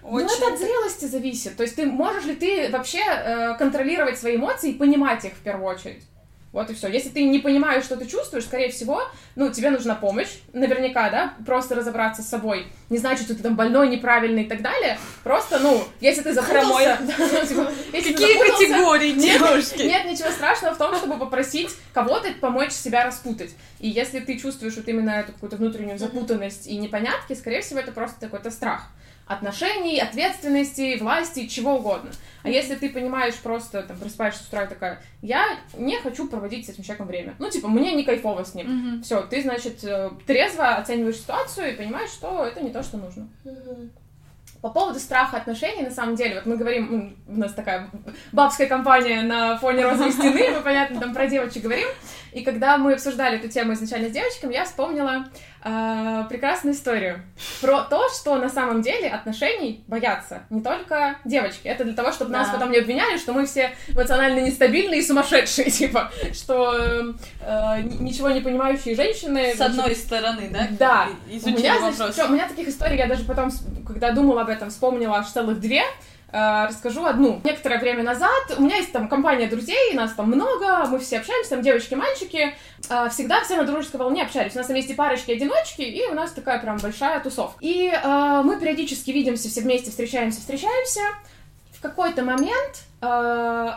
Ну, это от зрелости зависит. То есть ты можешь ли ты вообще э, контролировать свои эмоции и понимать их в первую очередь? Вот и все. Если ты не понимаешь, что ты чувствуешь, скорее всего, ну, тебе нужна помощь, наверняка, да, просто разобраться с собой. Не значит, что ты там больной, неправильный и так далее. Просто, ну, если ты запутался... [laughs] Типа, Какие категории девушки? нет ничего страшного в том, чтобы попросить кого-то помочь себя распутать. И если ты чувствуешь вот именно эту какую-то внутреннюю запутанность и непонятки, скорее всего, это просто какой-то страх отношений, ответственности, власти, чего угодно. А если ты понимаешь просто, там, просыпаешься с утра и такая, я не хочу проводить с этим человеком время. Ну, типа, мне не кайфово с ним. Мгм. Все, ты, значит, э, трезво оцениваешь ситуацию и понимаешь, что это не то, что нужно. По поводу страха отношений, на самом деле, вот мы говорим, м, у нас такая бабская компания на фоне розовой стены, мы, понятно, там про девочек говорим, и когда мы обсуждали эту тему изначально с девочками, я вспомнила э, прекрасную историю про то, что на самом деле отношений боятся не только девочки. Это для того, чтобы нас Да. потом не обвиняли, что мы все эмоционально нестабильные и сумасшедшие, [laughs] типа, что э, ничего не понимающие женщины... С одной стороны, да? Да. У меня, значит, всё, у меня таких историй, я даже потом, когда думала об этом, вспомнила аж целых две. Э, расскажу одну. Некоторое время назад у меня есть там компания друзей, нас там много, мы все общаемся, там девочки, мальчики. Э, всегда все на дружеской волне общались. У нас там есть и парочки-одиночки, и у нас такая прям большая тусовка. И э, мы периодически видимся все вместе, встречаемся, встречаемся. В какой-то момент э,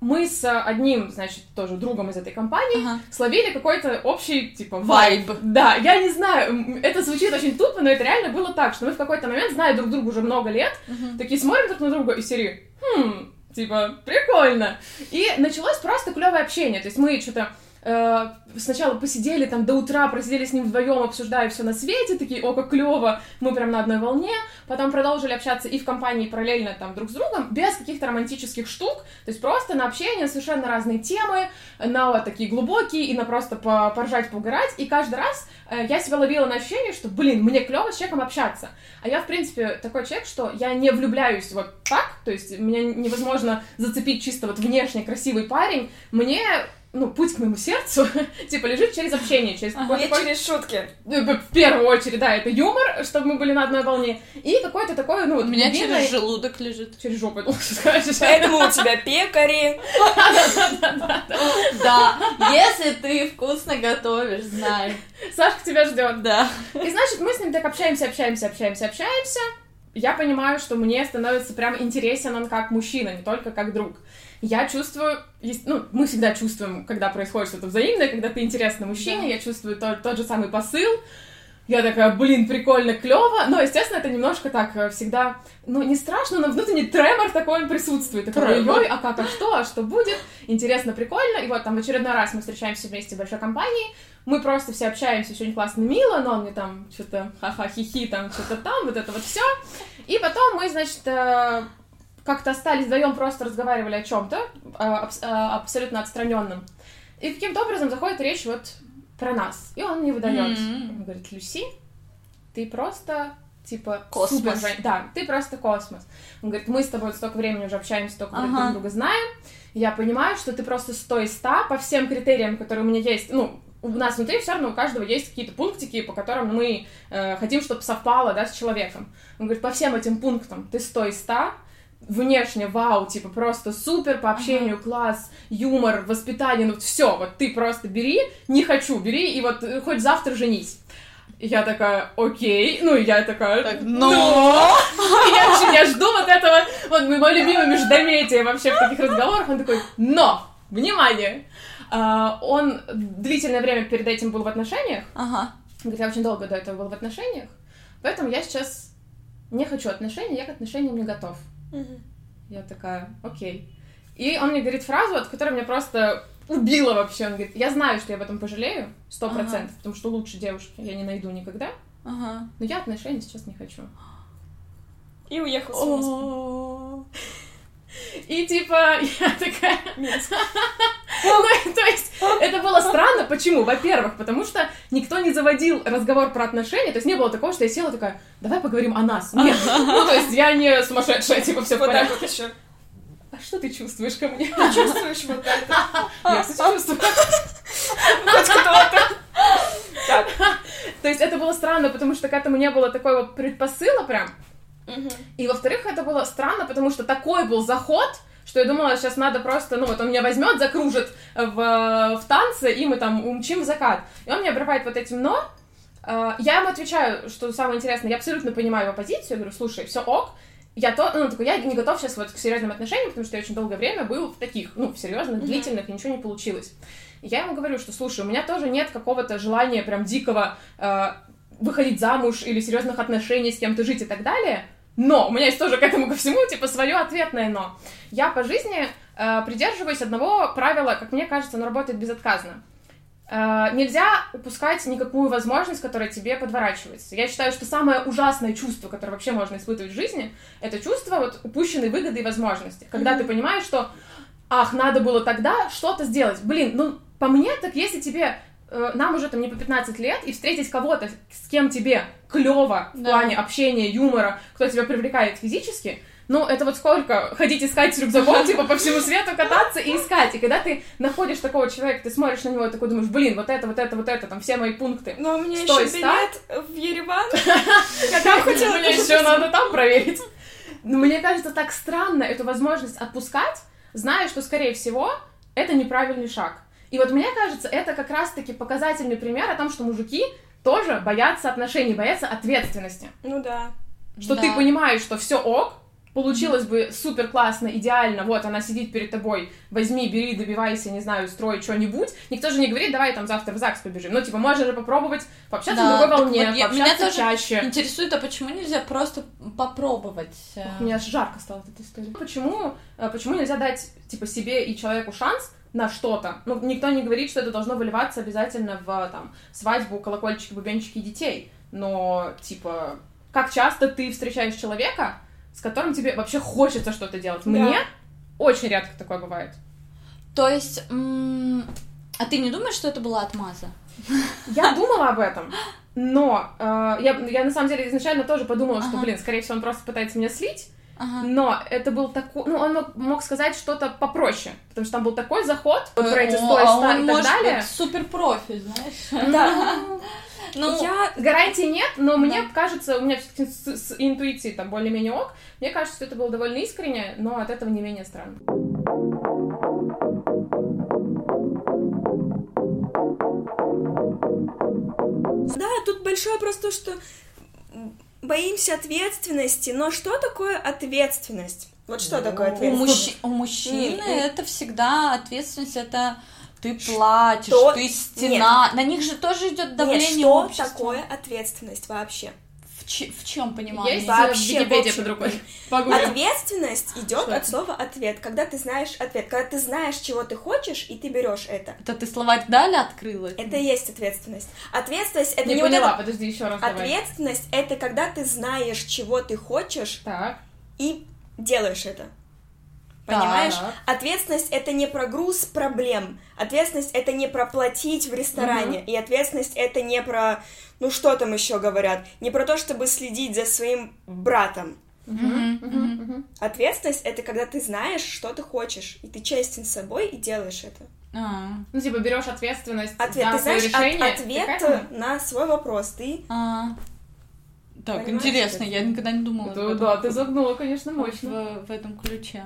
мы с одним, значит, тоже другом из этой компании Ага. словили какой-то общий, типа, вайб. Да, я не знаю, это звучит очень тупо, но это реально было так, что мы в какой-то момент, зная друг друга уже много лет, Мгм. такие смотрим друг на друга из серии, хм, типа, прикольно. И началось просто клевое общение, то есть мы что-то сначала посидели там до утра, просидели с ним вдвоем, обсуждая все на свете, такие, о, как клево, мы прям на одной волне, потом продолжили общаться и в компании параллельно там друг с другом, без каких-то романтических штук, то есть просто на общение, совершенно разные темы, на вот такие глубокие, и на просто по- поржать, поугарать, и каждый раз э, я себя ловила на ощущение, что, блин, мне клево с человеком общаться. А я, в принципе, такой человек, что я не влюбляюсь вот так, то есть меня невозможно зацепить чисто вот внешне красивый парень. Мне ну, путь к моему сердцу, [laughs] типа, лежит через общение, через Ага. какой-то такой- через шутки. ну, в первую очередь, да, это юмор, чтобы мы были на одной волне, и какой-то такой, ну, У вот меня глубинный- через желудок лежит. через жопу, я думала, что [laughs] скажешь. Поэтому у тебя пекари. [laughs] Да, если ты вкусно готовишь, знай. Сашка тебя ждет. Да. И значит, мы с ним так общаемся, общаемся, общаемся, общаемся. Я понимаю, что мне становится прям интересен он как мужчина, не только как друг. Я чувствую, ну, мы всегда чувствуем, когда происходит что-то взаимное, когда ты интересный мужчине, Да. я чувствую тот, тот же самый посыл. Я такая, блин, прикольно, клево. Но, естественно, это немножко так э, всегда, ну, не страшно, но внутренний тремор такой он присутствует. Такой, ой, а как, а что, а что будет? Интересно, прикольно. И вот там в очередной раз мы встречаемся вместе в большой компании. Мы просто все общаемся, все очень классно, мило, но он мне там что-то ха-ха, хихи, там что-то там, вот это вот все. И потом мы, значит, э, как-то остались вдвоем, просто разговаривали о чем-то абсолютно отстраненном. И каким-то образом заходит речь вот про нас. И он мне выдает. М. Он говорит, Люси, ты просто типа Космос. супер жен- Да, ты просто космос. Он говорит, мы с тобой столько времени уже общаемся, столько Ага. друг друга знаем. Я понимаю, что ты просто 100 из 100 по всем критериям, которые у меня есть. Ну, у нас внутри все равно у каждого есть какие-то пунктики, по которым мы э, хотим, чтобы совпало, да, с человеком. Он говорит, по всем этим пунктам ты 100 из 100, внешне, вау, типа, просто супер, по общению, класс, юмор, воспитание, ну, все, вот ты просто бери, не хочу, бери, и вот э, хоть завтра женись. Я такая, окей, ну, я такая, Так, но... но... И я, вообще- я жду вот этого, вот мое любимое междометие вообще в таких разговорах, он такой, но, внимание, А, он длительное время перед этим был в отношениях, Ага. говорит, я очень долго до этого был в отношениях, поэтому я сейчас не хочу отношений, я к отношениям не готов. Я такая, окей. И он мне говорит фразу, от которой меня просто убила вообще. Он говорит, я знаю, что я об этом пожалею, сто процентов, потому что лучше девушки я не найду никогда, Ага. но я отношений сейчас не хочу. И уехал с. И типа, [laughs] я такая... Ну, то есть, это было странно. Почему? Во-первых, потому что никто не заводил разговор про отношения. То есть, не было такого, что я села такая, давай поговорим о нас. Нет. Ну, то есть, я не сумасшедшая, типа, все в порядке. еще. А что ты чувствуешь ко мне? Чувствуешь вот это? [laughs] Я, кстати, чувствую. [laughs] Хоть кто-то. Так. То есть, это было странно, потому что к этому не было такого предпосыла прям. И, во-вторых, это было странно, потому что такой был заход, что я думала, сейчас надо просто, ну вот он меня возьмет, закружит в, в танце, и мы там умчим в закат. И он мне обрывает вот этим «но». Э, Я ему отвечаю, что самое интересное, я абсолютно понимаю его позицию, я говорю, слушай, все ок, я то, ну, такой, я не готов сейчас вот к серьезным отношениям, потому что я очень долгое время был в таких, ну, в серьезных, длительных, и ничего не получилось. Я ему говорю, что, слушай, у меня тоже нет какого-то желания прям дикого э, выходить замуж или серьезных отношений с кем-то жить и так далее, но у меня есть тоже к этому ко всему, типа, свое ответное но. Я по жизни э, придерживаюсь одного правила, как мне кажется, оно работает безотказно. Э, нельзя упускать никакую возможность, которая тебе подворачивается. Я считаю, что самое ужасное чувство, которое вообще можно испытывать в жизни, это чувство вот упущенной выгоды и возможности. Когда ты понимаешь, что ах, надо было тогда что-то сделать. Блин, ну, по мне, так если тебе нам уже там не по 15 лет, и встретить кого-то, с кем тебе клево в Да. плане общения, юмора, кто тебя привлекает физически, ну, это вот сколько ходить искать с рюкзаком, типа, по всему свету кататься и искать. И когда ты находишь такого человека, ты смотришь на него и такой думаешь, блин, вот это, вот это, вот это, там все мои пункты. Но у меня еще билет в Ереван. [laughs] Мне еще надо там проверить. Но Мне кажется, так странно эту возможность отпускать, зная, что, скорее всего, это неправильный шаг. И вот мне кажется, это как раз-таки показательный пример о том, что мужики тоже боятся отношений, боятся ответственности. Ну да. Что Да. ты понимаешь, что все ок, получилось бы супер классно, идеально, вот она сидит перед тобой, возьми, бери, добивайся, не знаю, строй что-нибудь. Никто же не говорит, давай там завтра в ЗАГС побежим. Ну, типа, можно же попробовать пообщаться Да, на другой волне, вот я- меня пообщаться тоже чаще. Интересует, а почему нельзя просто попробовать? э, Ох, Мне аж жарко стало от этой истории. Почему, э, почему нельзя дать, типа, себе и человеку шанс на что-то? Ну, никто не говорит, что это должно выливаться обязательно в, там, свадьбу, колокольчики, бубенчики детей. Но, типа, как часто ты встречаешь человека, с которым тебе вообще хочется что-то делать? Да. Мне очень редко такое бывает. То есть, м, а ты не думаешь, что это была отмаза? Я думала об этом, но э, я, я на самом деле изначально тоже подумала, что, Ага. блин, скорее всего, он просто пытается меня слить. Ага. но это был такой, ну, он мог, мог сказать что-то попроще, потому что там был такой заход вот про эти а ста он и так может далее. быть супер профи, знаешь. Да. Ну, Я Гарантий нет, но мне кажется, у меня всё-таки с, с интуицией там более-менее ок, мне кажется, что это было довольно искренне, но от этого не менее странно. Да, тут большой вопрос то, что боимся ответственности, но что такое ответственность? Вот что такое у, ответственность? мужчи- у мужчины Не, это всегда ответственность, это ты платишь, Что? ты стена. На них же тоже идет Нет, давление что общества. такое ответственность вообще? В, че- в чем понимание? Есть Вообще, Википедия под рукой? Ответственность идет Что от слова ответ, когда ты знаешь ответ, когда ты знаешь, чего ты хочешь, и ты берешь это. Это ты словарь дали открыла? Это и есть ответственность. Ответственность это Не не, вот поняла, это. подожди, еще раз давай. Ответственность это когда ты знаешь, чего ты хочешь, Так, и делаешь это. Понимаешь? Так. Ответственность это не про груз проблем. Ответственность это не про платить в ресторане. И ответственность это не про, ну что там еще говорят, не про то, чтобы следить за своим братом. Мгм, мгм, мгм. Ответственность это когда ты знаешь, что ты хочешь, и ты честен с собой и делаешь это. А, Ну, типа, берешь ответственность Ответ, за ты свое знаешь, от- решение. ответ Ты на свой вопрос. Ты а. Так, Понимаешь, интересно, я никогда не думала. Да, да, ты загнула, конечно, в, мощно. в этом ключе.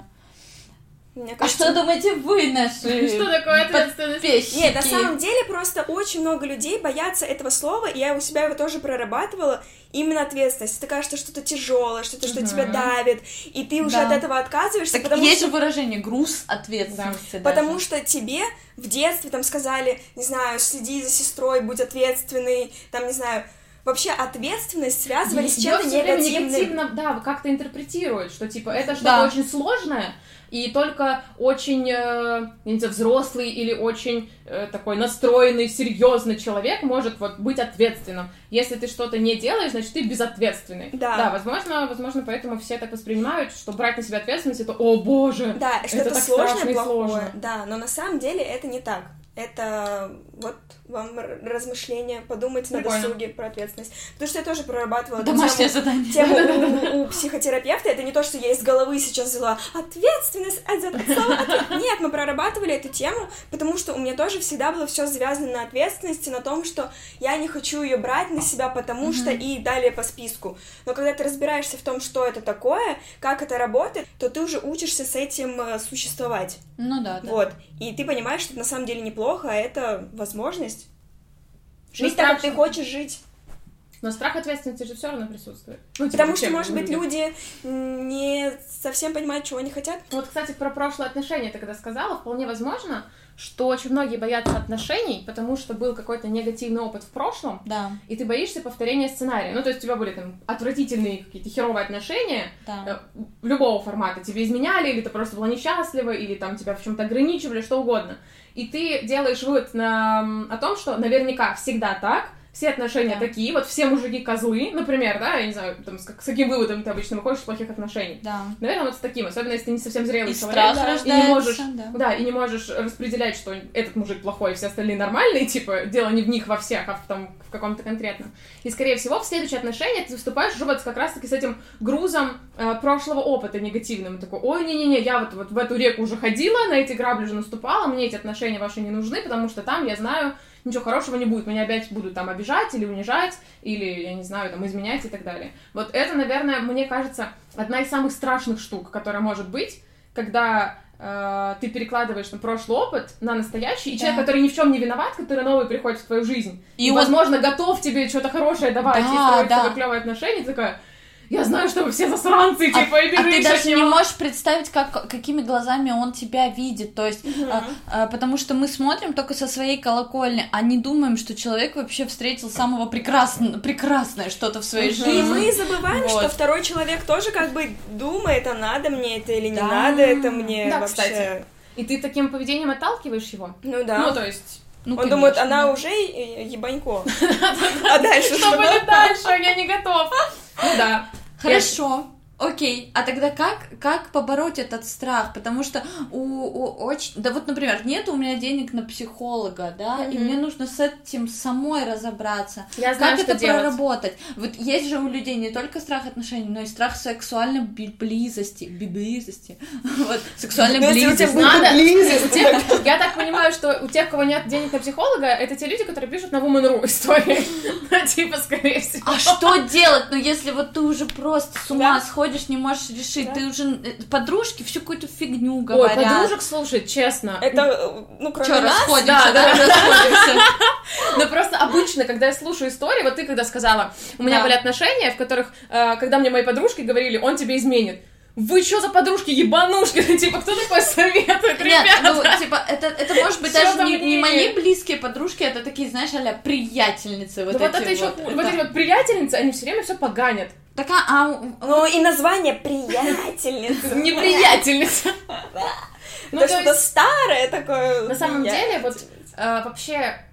Мне А кажется, что думаете вы, наши [laughs] Что такое ответственность? Нет, на самом деле просто очень много людей боятся этого слова, и я у себя его тоже прорабатывала. Именно ответственность. Это кажется что-то тяжелое, что-то, что тебя давит, и ты уже Да. от этого отказываешься, Так потому есть что же выражение груз ответственности. Потому что тебе в детстве там сказали, не знаю, следи за сестрой, будь ответственный, там, не знаю, вообще ответственность связывали с чем-то негативным. негативно, да, как-то интерпретируют, что, типа, это что-то Да. очень сложное, и только очень, э, не знаю, взрослый или очень э, такой настроенный, серьезный человек может вот быть ответственным. Если ты что-то не делаешь, значит, ты безответственный. Да. Да, возможно, возможно, поэтому все так воспринимают, что брать на себя ответственность, это, о боже, Да, что Это это, так сложное, плохое. сложно. Да, но на самом деле это не так. Это вот вам размышления, подумайте на Прикольно. досуге про ответственность. Потому что я тоже прорабатывала Домашнее тему, задание. тему [laughs] у, у психотерапевта. Это не то, что я из головы сейчас взяла ответственность от, от слова ответ». Нет, мы прорабатывали эту тему, потому что у меня тоже всегда было все завязано на ответственности, на том, что я не хочу ее брать на себя, потому что и далее по списку. Но когда ты разбираешься в том, что это такое, как это работает, то ты уже учишься с этим э, существовать. Ну да, да. Вот. И ты понимаешь, что это на самом деле неплохо, а это возможность. Жить так, как ты страшно. хочешь жить. Но страх ответственности же все равно присутствует. Ну, типа, Потому что, может быть, люди не совсем понимают, чего они хотят. Вот, кстати, про прошлые отношения ты когда сказала, вполне возможно, что очень многие боятся отношений, потому что был какой-то негативный опыт в прошлом, Да, и ты боишься повторения сценария. Ну, то есть у тебя были там отвратительные какие-то херовые отношения да. э, любого формата. Тебе изменяли, или ты просто была несчастлива, или там тебя в чем-то ограничивали, что угодно. И ты делаешь вывод на, о том, что наверняка всегда так, все отношения Да. такие, вот все мужики козлы, например, да, я не знаю, там, с, как- с каким выводом ты обычно выходишь из плохих отношений. Да. Наверное, вот с таким, особенно если ты не совсем зрелый И человек. страх да, и не можешь, да. да, и не можешь распределять, что этот мужик плохой, все остальные нормальные, типа, дело не в них во всех, а в, там, в каком-то конкретном. И, скорее всего, в следующие отношения ты выступаешь уже вот как раз-таки с этим грузом э, прошлого опыта негативным. И такой, ой, не-не-не, я вот, вот в эту реку уже ходила, на эти грабли уже наступала, мне эти отношения ваши не нужны, потому что там, я знаю, ничего хорошего не будет, меня опять будут там обижать или унижать, или, я не знаю, там, изменять и так далее. Вот это, наверное, мне кажется, одна из самых страшных штук, которая может быть, когда э, ты перекладываешь на прошлый опыт на настоящий, и Да. человек, который ни в чем не виноват, который новый приходит в твою жизнь, И и, он- возможно, готов тебе что-то хорошее давать, Да, и строить да. с тобой клевые отношения, такая, я знаю, что вы все засранцы, А, типа, и а бежишь ты от даже не можешь представить, как, какими глазами он тебя видит. То есть, а, а, потому что мы смотрим только со своей колокольни, а не думаем, что человек вообще встретил самого прекрасного, прекрасное что-то в своей И жизни. мы забываем, Вот. что второй человек тоже как бы думает, а надо мне это или не Да. надо это мне Да, вообще. кстати. И ты таким поведением отталкиваешь его. Ну да. Ну, то есть, Ну, Он конечно, думает, она уже э, ебанько. [laughs] А дальше что что? будет дальше? Я не готов. Ну да. Хорошо. Окей, а тогда как, как побороть этот страх? Потому что у, у очень... Да вот, например, нет у меня денег на психолога, да, и Мгм. мне нужно с этим самой разобраться. Я знаю, как что это делать. проработать? Вот есть же у людей не только страх отношений, но и страх сексуальной близости. Близости. [laughs] Вот, сексуальной у близости. Надо- близость, У я так понимаю, что у тех, кого нет денег на психолога, это те люди, которые пишут на Woman.ru истории. [laughs] Ну, типа, скорее всего. А что делать, ну если вот ты уже просто с ума Да. Сходишь, не можешь решить, Да. ты уже э, подружки всю какую-то фигню Ой, говорят. подружек слушать, честно. Это, э, ну, кроме Чё, нас, расходимся, да, да, расходимся. [laughs] Ну просто обычно, когда я слушаю истории, вот ты когда сказала, у меня Да. были отношения, в которых, э, когда мне мои подружки говорили, он тебе изменит. Вы что за подружки, ебанушки? [laughs] Типа, кто такой советует, Нет, ребята? ну, типа, это, это может быть Всё даже не, не мои близкие подружки, это такие, знаешь, а приятельницы. Вот Ну вот эти это еще вот. вот эти вот приятельницы, они все время все поганят. Так, а, а, Ну, и название приятельница. [laughs] Неприятельница. Ну, что-то старое такое. на самом деле, вот э, вообще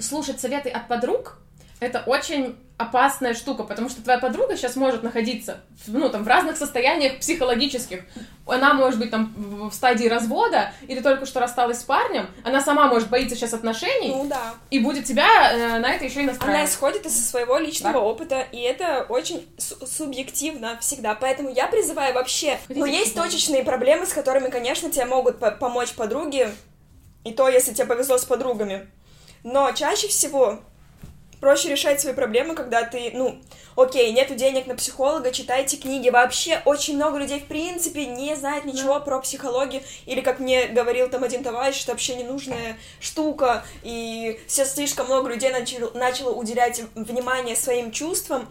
слушать советы от подруг это очень опасная штука, потому что твоя подруга сейчас может находиться ну, там, в разных состояниях психологических. Она может быть там в стадии развода, или только что рассталась с парнем, она сама может боиться сейчас отношений, Ну да. и будет тебя э, на это еще и Она настраивать. исходит из своего личного Да. опыта, и это очень су- субъективно всегда. Поэтому я призываю вообще... Хотите Ну, есть точечные проблемы, с которыми, конечно, тебе могут по- помочь подруги, и то, если тебе повезло с подругами. Но чаще всего проще решать свои проблемы, когда ты, ну, окей, нету денег на психолога, читайте книги. Вообще очень много людей, в принципе, не знает ничего про психологию. Или, как мне говорил там один товарищ, это вообще ненужная штука, и все слишком много людей начало, начало уделять внимание своим чувствам.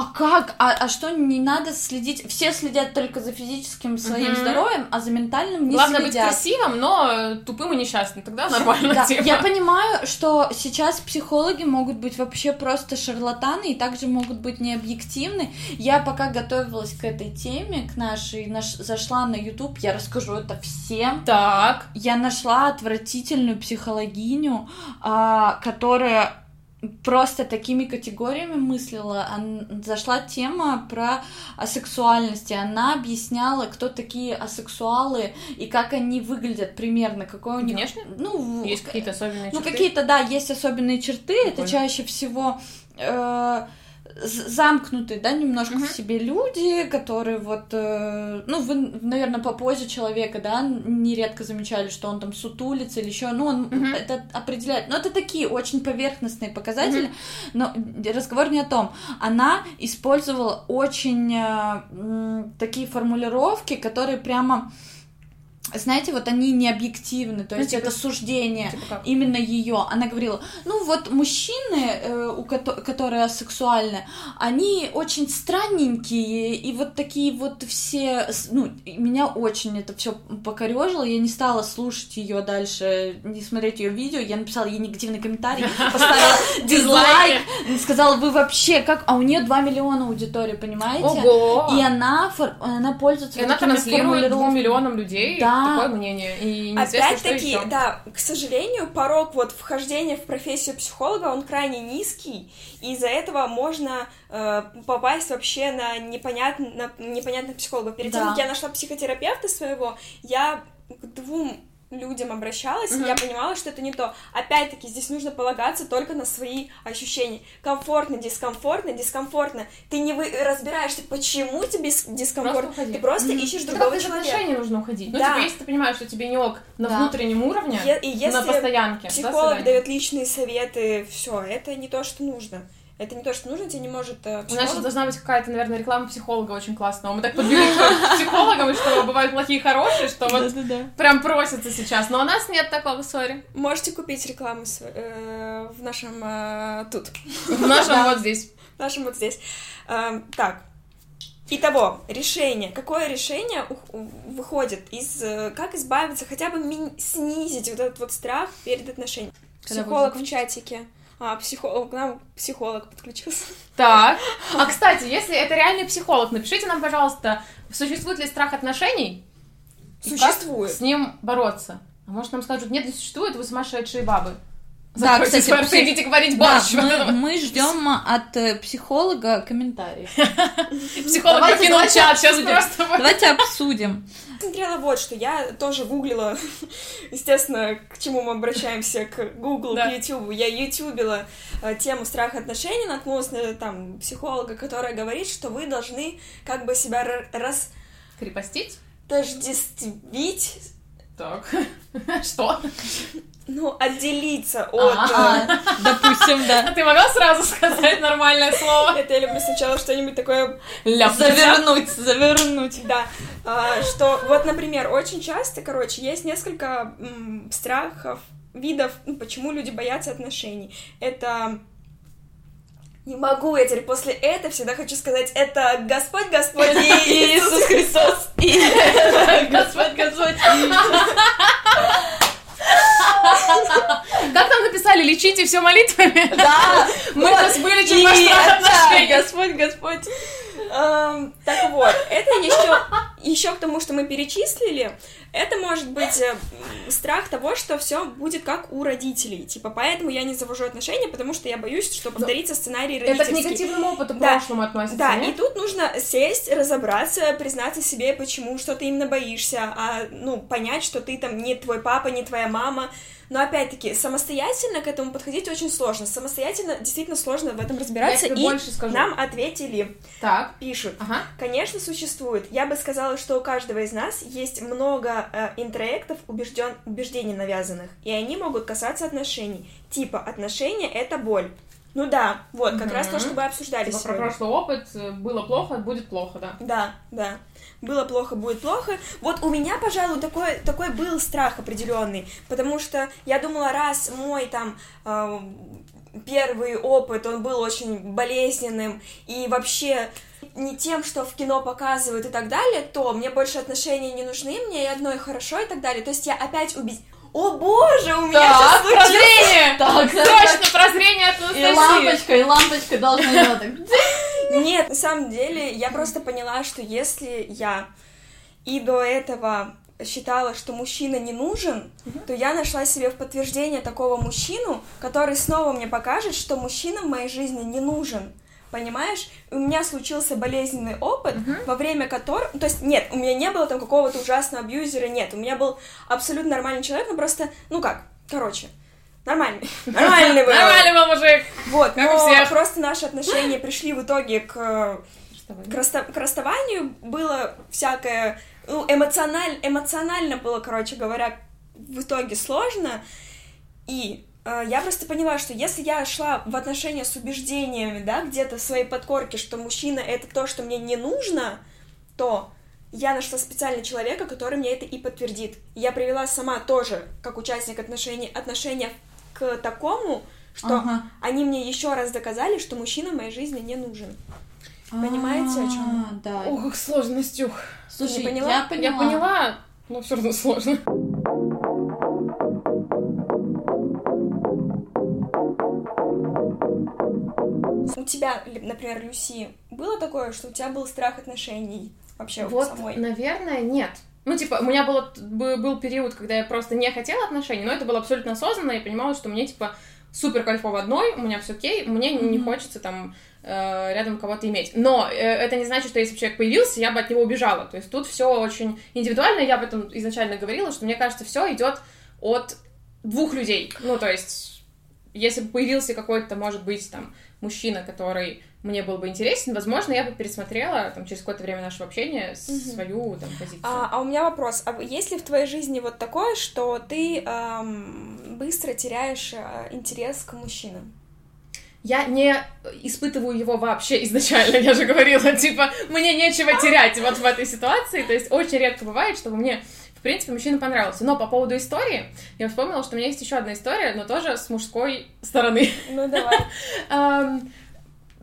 А как? А, а что не надо следить? Все следят только за физическим своим Мгм. здоровьем, а за ментальным не Главное быть следят. красивым, но тупым и несчастным. Тогда нормально. Да, типа. я понимаю, что сейчас психологи могут быть вообще просто шарлатаны и также могут быть необъективны. Я пока готовилась к этой теме, к нашей, наш, зашла на YouTube, я расскажу это всем. Так. Я нашла отвратительную психологиню, а, которая просто такими категориями мыслила. Зашла тема про асексуальности. Она объясняла, кто такие асексуалы и как они выглядят примерно, какой у них... Внешне? Ну, Есть какие-то особенные ну, черты? какие-то, да, есть особенные черты. Это Прикольно. чаще всего э, замкнутые, да, немножко Мгм. в себе люди, которые вот, э, ну, вы, наверное, по позе человека, да, нередко замечали, что он там сутулится или еще, ну, он Мгм. это определяет. Но это такие очень поверхностные показатели, но разговор не о том. Она использовала очень э, такие формулировки, которые прямо знаете, вот они не объективны, то Ну, есть типа- это суждение Типа как? именно ее. Она говорила, ну вот мужчины, э, у кото- которые асексуальны, они очень странненькие и вот такие вот все, ну меня очень это все покорежило. Я не стала слушать ее дальше, не смотреть ее видео. Я написала ей негативный комментарий, поставила [laughs] дизлайк, сказала, вы вообще как? А у нее 2 миллиона аудитории, понимаете? Ого! И она, она пользуется И она транслирует двум формулировками. миллионам людей Да. Такое мнение. И Опять-таки, да, к сожалению, порог вот вхождения в профессию психолога, он крайне низкий, и из-за этого можно э, попасть вообще на, непонятно, на непонятных психологов. Перед тем, Да. как я нашла психотерапевта своего, я к двум людям обращалась, и Мгм. я понимала, что это не то. Опять-таки, здесь нужно полагаться только на свои ощущения. Комфортно, дискомфортно, дискомфортно. Ты не вы... разбираешься, почему тебе дискомфортно. Просто уходи. ты просто Мгм. ищешь другого человека. отношений нужно уходить. Ну, Да. типа, если ты понимаешь, что тебе не ок на Да. внутреннем уровне, Е- и на если постоянке, до психолог свидания. дает личные советы, все, это не то, что нужно. Это не то, что нужно, тебе не может э, У нас психолог. сейчас должна быть какая-то, наверное, реклама психолога очень классная. Мы так подвели к [laughs] психологам, и что бывают плохие и хорошие, что вот прям просится сейчас. Но у нас нет такого, сори. Можете купить рекламу э, в нашем э, тут, В нашем вот здесь. в нашем вот здесь. Эм, так. Итого, решение. Какое решение выходит из... Как избавиться, хотя бы снизить вот этот вот страх перед отношениями? Психолог в чатике. А, психолог, к нам психолог подключился. Так. А, кстати, если это реальный психолог, напишите нам, пожалуйста, существует ли страх отношений? И как Существует. с ним бороться? А может, нам скажут, нет, не существует, вы сумасшедшие бабы. Да, кстати, свой рты, псих- идите говорить Да, борщ. Вот мы, [laughs] мы ждем от э, психолога комментарий. Психолог Давайте- покинул чат, сейчас обсудим. просто... Давайте обсудим. Смотрела вот что, я тоже гуглила, естественно, к чему мы обращаемся, к Google, Да. к YouTube. Я ютубила э, тему страха отношений, наткнулась на там психолога, которая говорит, что вы должны как бы себя ра- Крепостить? растождествить, Так. [laughs] Что? Ну, отделиться от... э, [laughs] допустим, да. А ты могла сразу сказать нормальное слово? Это я люблю сначала что-нибудь такое Ляп. Завернуть, завернуть. Да, а, что вот, например, очень часто, короче, есть несколько м, страхов, видов, ну, почему люди боятся отношений. Это не могу, я теперь после этого всегда хочу сказать, это Господь, Господь [laughs] и Иисус Христос. [laughs] Господь, Господь. Там написали, лечите все молитвами? Да, Мы вас вылечим ваш И страх это отношений. Господь, Господь. Эм, Так вот, это еще, еще к тому, что мы перечислили, это может быть э, страх того, что все будет как у родителей. Типа, поэтому я не завожу отношения, потому что я боюсь, что повторится сценарий Это к родительский. негативному опыту Да. прошлому относится, Да, и нет? тут нужно сесть, разобраться, признаться себе, почему, что ты именно боишься, а, ну, понять, что ты там не твой папа, не твоя мама. Но опять-таки, самостоятельно к этому подходить очень сложно. Самостоятельно действительно сложно в этом разбираться. тебе и больше скажу. нам ответили, Так, пишут. ага. Конечно, существует. Я бы сказала, что у каждого из нас есть много э, интроектов, убежден, убеждений навязанных, и они могут касаться отношений. Типа, отношения — это боль. Ну да, вот, как Мгм. раз то, что мы обсуждали Типа про сегодня. прошлый опыт, э, было плохо, будет плохо, да. Да, да. Было плохо, будет плохо. Вот у меня, пожалуй, такой, такой был страх определенный, потому что я думала, раз мой там э, первый опыт, он был очень болезненным и вообще не тем, что в кино показывают и так далее, то мне больше отношения не нужны, мне и одно и хорошо и так далее. То есть я опять убедилась. О боже, у меня сейчас [laughs] Так, случилось... прозрение! Так, Срочно прозрение от И Анастасии! лампочка, и лампочка должна так... Нет, на самом деле, я просто поняла, что если я и до этого считала, что мужчина не нужен, то я нашла себе в подтверждение такого мужчину, который снова мне покажет, что мужчина в моей жизни не нужен. Понимаешь? У меня случился болезненный опыт, во время которого... То есть, нет, у меня не было там какого-то ужасного абьюзера, нет. У меня был абсолютно нормальный человек, но просто, ну как, короче, нормальный. [laughs] Нормальный был. Нормальный был мужик! Вот, Как но всех. просто наши отношения пришли в итоге к к, расста- к расставанию было всякое, ну, эмоциональ, эмоционально было, короче говоря, в итоге сложно, и я просто поняла, что если я шла в отношения с убеждениями, да, где-то в своей подкорке, что мужчина — это то, что мне не нужно, то я нашла специально человека, который мне это и подтвердит. Я привела сама тоже, как участник отношений, отношения к такому, что Ага. они мне еще раз доказали, что мужчина в моей жизни не нужен. Понимаете, о чём А, Да. Ох, как сложно, Настюх. Слушай, не поняла? я поняла. Я поняла, но все равно сложно. У тебя, например, Люси, было такое, что у тебя был страх отношений вообще Вот, самой? наверное, нет. Ну, типа, у меня было, бы- был период, когда я просто не хотела отношений, но это было абсолютно осознанно, я понимала, что мне, типа, супер кайфово одной, у меня все окей, мне не Мгм. хочется там э, рядом кого-то иметь. Но э, это не значит, что если бы человек появился, я бы от него убежала. То есть тут все очень индивидуально, я об этом изначально говорила, что мне кажется, все идет от двух людей. Ну, то есть, если бы появился какой-то, может быть, там, мужчина, который мне был бы интересен, возможно, я бы пересмотрела там через какое-то время нашего общения Мгм. свою там позицию. А, а у меня вопрос. А есть ли в твоей жизни вот такое, что ты эм, быстро теряешь э, интерес к мужчинам? Я не испытываю его вообще изначально, я же говорила, типа, мне нечего терять вот в этой ситуации, то есть очень редко бывает, чтобы мне, в принципе, мужчина понравился. Но по поводу истории, я вспомнила, что у меня есть еще одна история, но тоже с мужской стороны. Ну, давай. [laughs]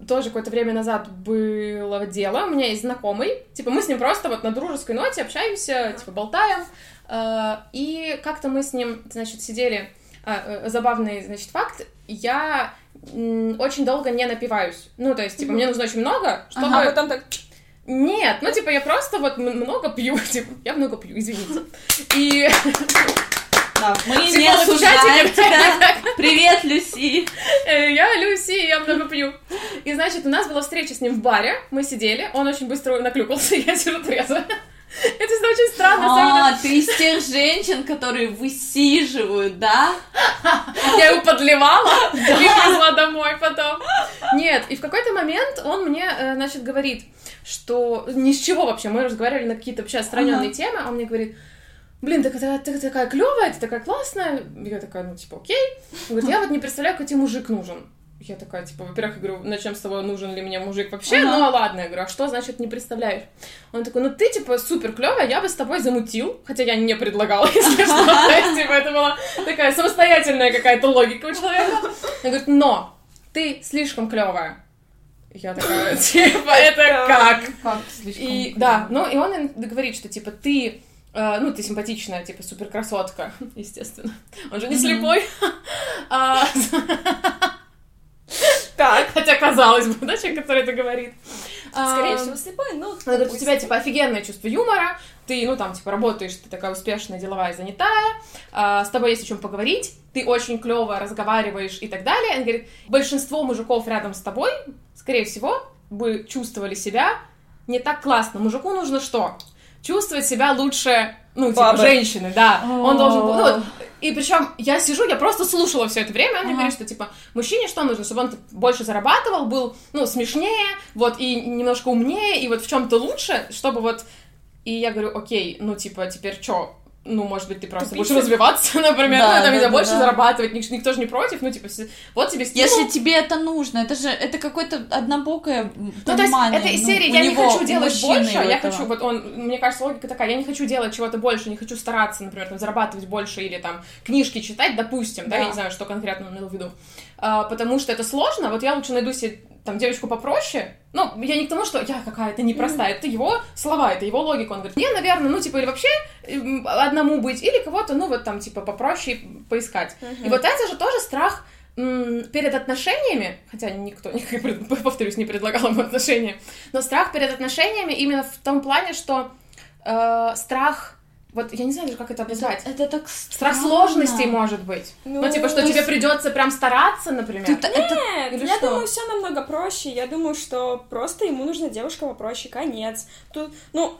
Тоже какое-то время назад было дело, у меня есть знакомый, типа, мы с ним просто вот на дружеской ноте общаемся, типа, болтаем, э, и как-то мы с ним, значит, сидели, а, э, забавный, значит, факт, я очень долго не напиваюсь. Ну, то есть, типа, мне нужно очень много, чтобы... А потом так... Нет, ну, типа, я просто вот много пью, [laughs] типа, я много пью, извините. И... Да, мы не Психолог осуждаем тебя. Привет, Люси. Э, Я Люси, я много пью. И, значит, у нас была встреча с ним в баре, мы сидели, он очень быстро наклюкался, [laughs] я сижу трезвая. [laughs] Это очень странно, особенно А, ты из тех женщин, которые высиживают, да? [laughs] Я его подливала [laughs] и везла домой потом. Нет, и в какой-то момент он мне, э, значит, говорит, что ни с чего вообще, мы разговаривали на какие-то вообще отстраненные темы, а он мне говорит, блин, ты, ты такая клевая, ты такая классная. Я такая, ну, типа, окей. Он говорит, я вот не представляю, какой тебе мужик нужен. Я такая, типа, во-первых, я говорю, начнем с того, нужен ли мне мужик вообще, Ага. ну, а ладно, я говорю, а что значит не представляешь? Он такой, ну, ты, типа, супер клевая, я бы с тобой замутил, хотя я не предлагала, [laughs] если что, то есть, типа, это была такая самостоятельная какая-то логика у человека. Он говорит, но ты слишком клевая. Я такая, [laughs] типа, это как? Как слишком И да, ну и он говорит, что типа ты, э, ну ты симпатичная, типа супер красотка, естественно. Он же не слепой. [laughs] Так, [laughs] Хотя казалось бы, да, человек, который это говорит. скорее А, всего, слепой, но... он говорит, у тебя, типа, офигенное чувство юмора, ты, ну, там, типа, работаешь, ты такая успешная, деловая, занятая, а, с тобой есть о чем поговорить, ты очень клево разговариваешь и так далее. Он говорит, большинство мужиков рядом с тобой, скорее всего, бы чувствовали себя не так классно. Мужику нужно что? Чувствовать себя лучше, ну, типа, Бабы. женщины, да. Он должен... был- Ну, вот, и причем я сижу, я просто слушала все это время, он мне Ага. говорит, что типа мужчине что нужно, чтобы он больше зарабатывал, был ну смешнее, вот и немножко умнее, и вот в чем-то лучше, чтобы вот. И я говорю, окей, ну типа теперь что? Ну, может быть, ты просто Тупица. будешь развиваться, [laughs] например, Да, ну, там, да, да, больше да. зарабатывать, ник- никто же не против, ну, типа, вот тебе стимул. Если тебе это нужно, это же это какое-то однобокое Ну, то есть, это из ну, серии у я не него, хочу делать больше, у я этого. хочу, вот он, мне кажется, логика такая, я не хочу делать чего-то больше, не хочу стараться, например, там, зарабатывать больше или там книжки читать, допустим, да, Да. я не знаю, что конкретно он имел в виду, А, потому что это сложно, вот я лучше найду себе там девочку попроще, ну, я не к тому, что я какая-то непростая, это его слова, это его логика, он говорит, мне, наверное, ну, типа, или вообще эм, одному быть, или кого-то, ну, вот там, типа, попроще поискать. И вот это же тоже страх перед отношениями, хотя никто, [laughs] повторюсь, не предлагал ему отношения, но страх перед отношениями именно в том плане, что э, страх, вот я не знаю даже, как это описать. Это так Страх странно. сложностей может быть. Ну, Ну, типа, что то тебе есть- придется прям стараться, например. Ты- это- Нет, Или я что? думаю, все намного проще. Я думаю, что просто ему нужна девушка попроще, конец. Тут, ну,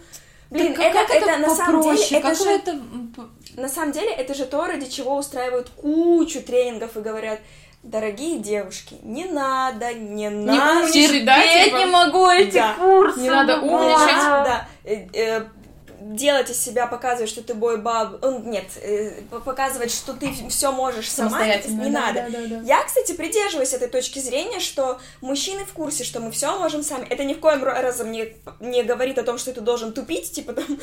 блин, Так это, как это, на самом деле, попроще? это Как же, это на самом деле, это же то, ради чего устраивают кучу тренингов и говорят, дорогие девушки, не надо, не надо. умничать, да, терпеть типа? не могу эти Да. курсы. Не надо умничать. Да, э, э, делать из себя, показывать, что ты бой баб, э, нет, э, показывать, что ты все можешь сама, не да, надо. да, да, да. Я, кстати, придерживаюсь этой точки зрения, что мужчины в курсе, что мы все можем сами. Это ни в коем разом не, не говорит о том, что ты должен тупить, типа там, [laughs]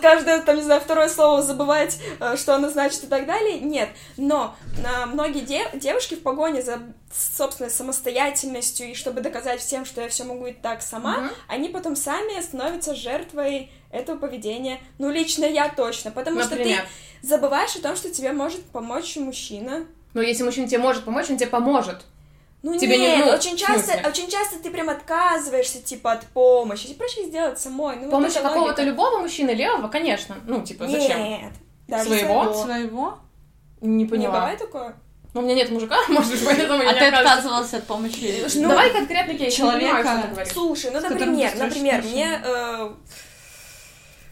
каждое, там, не знаю, второе слово забывать, э, что оно значит и так далее. Нет. Но многие де- девушки в погоне за собственной самостоятельностью и чтобы доказать всем, что я все могу и так сама, Мгм. они потом сами становятся жертвой этого поведения. Ну, лично я точно. Потому что Например. ты забываешь о том, что тебе может помочь мужчина. Но если мужчина тебе может помочь, он тебе поможет. Ну Тебе не- нет, ну, очень часто, очень часто ты прям отказываешься, типа, от помощи. Тебе проще сделать самой. Ну, вот Помощь это какого-то логика. любого мужчины левого, конечно. Ну, типа, зачем? Нет. Даже Своего? Своего? Не Не поняла. бывает такое? Ну, у меня нет мужика, [laughs] может быть, поэтому я А ты отказывался от помощи? Ну, Давай конкретный кейс, человека понимаю. Слушай, ну, например, например, мне... э,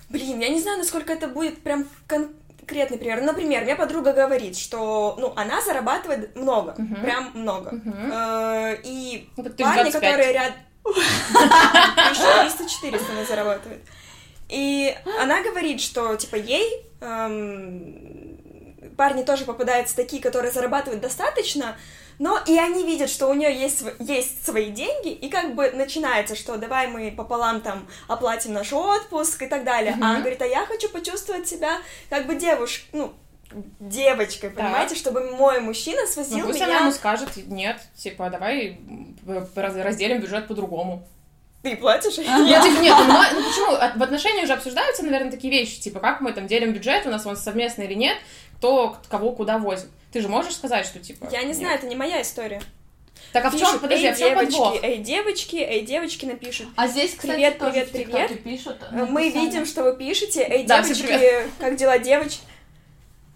Блин, я не знаю, насколько это будет прям конкретный пример. Например, мне подруга говорит, что, ну, она зарабатывает много, Мгм. прям много. Э, И Ну, ты парни, 25. которые ряд... [laughs] 1300-400 она зарабатывает. И она говорит, что, типа, ей эм, парни тоже попадаются такие, которые зарабатывают достаточно, но и они видят, что у нее есть, есть свои деньги, и как бы начинается, что давай мы пополам там оплатим наш отпуск и так далее. А она говорит, а я хочу почувствовать себя как бы девушкой, ну, девочкой, понимаете, чтобы мой мужчина свозил Ну, пусть меня... она ему скажет, нет, типа, давай разделим бюджет по-другому. Ты платишь? Нет, Нет. типа, нет, ну, ну почему? От- В отношениях уже обсуждаются, наверное, такие вещи, типа, как мы там делим бюджет, у нас он совместный или нет, кто к- кого куда возит. Ты же можешь сказать, что, типа... Я не нет? знаю, это не моя история. Так, а в чем, Пишут, подожди, эй, а в чем девочки, подвох? эй, девочки, эй, девочки напишут. А здесь, кстати, Привет, тоже привет, привет. пишут. Э, Мы видим, что вы пишете. Эй, Да, девочки, как дела, девочки?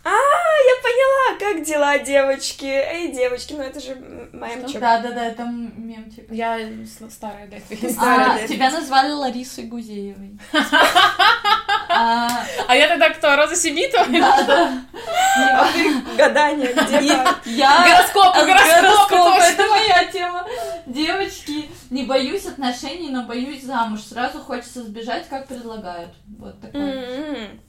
А, я поняла, как дела, девочки. Эй, девочки, ну это же мемчик. Да, да, да, это мемчик. Я старая, да. Старая, А, да. тебя назвали Ларисой Гузеевой. [laughs] А, А я тогда кто, Роза Сибитова? Да, да. Гадание, где? Я... Гороскопы, точно. это моя тема. Девочки, не боюсь отношений, но боюсь замуж. Сразу хочется сбежать, как предлагают. Вот такой.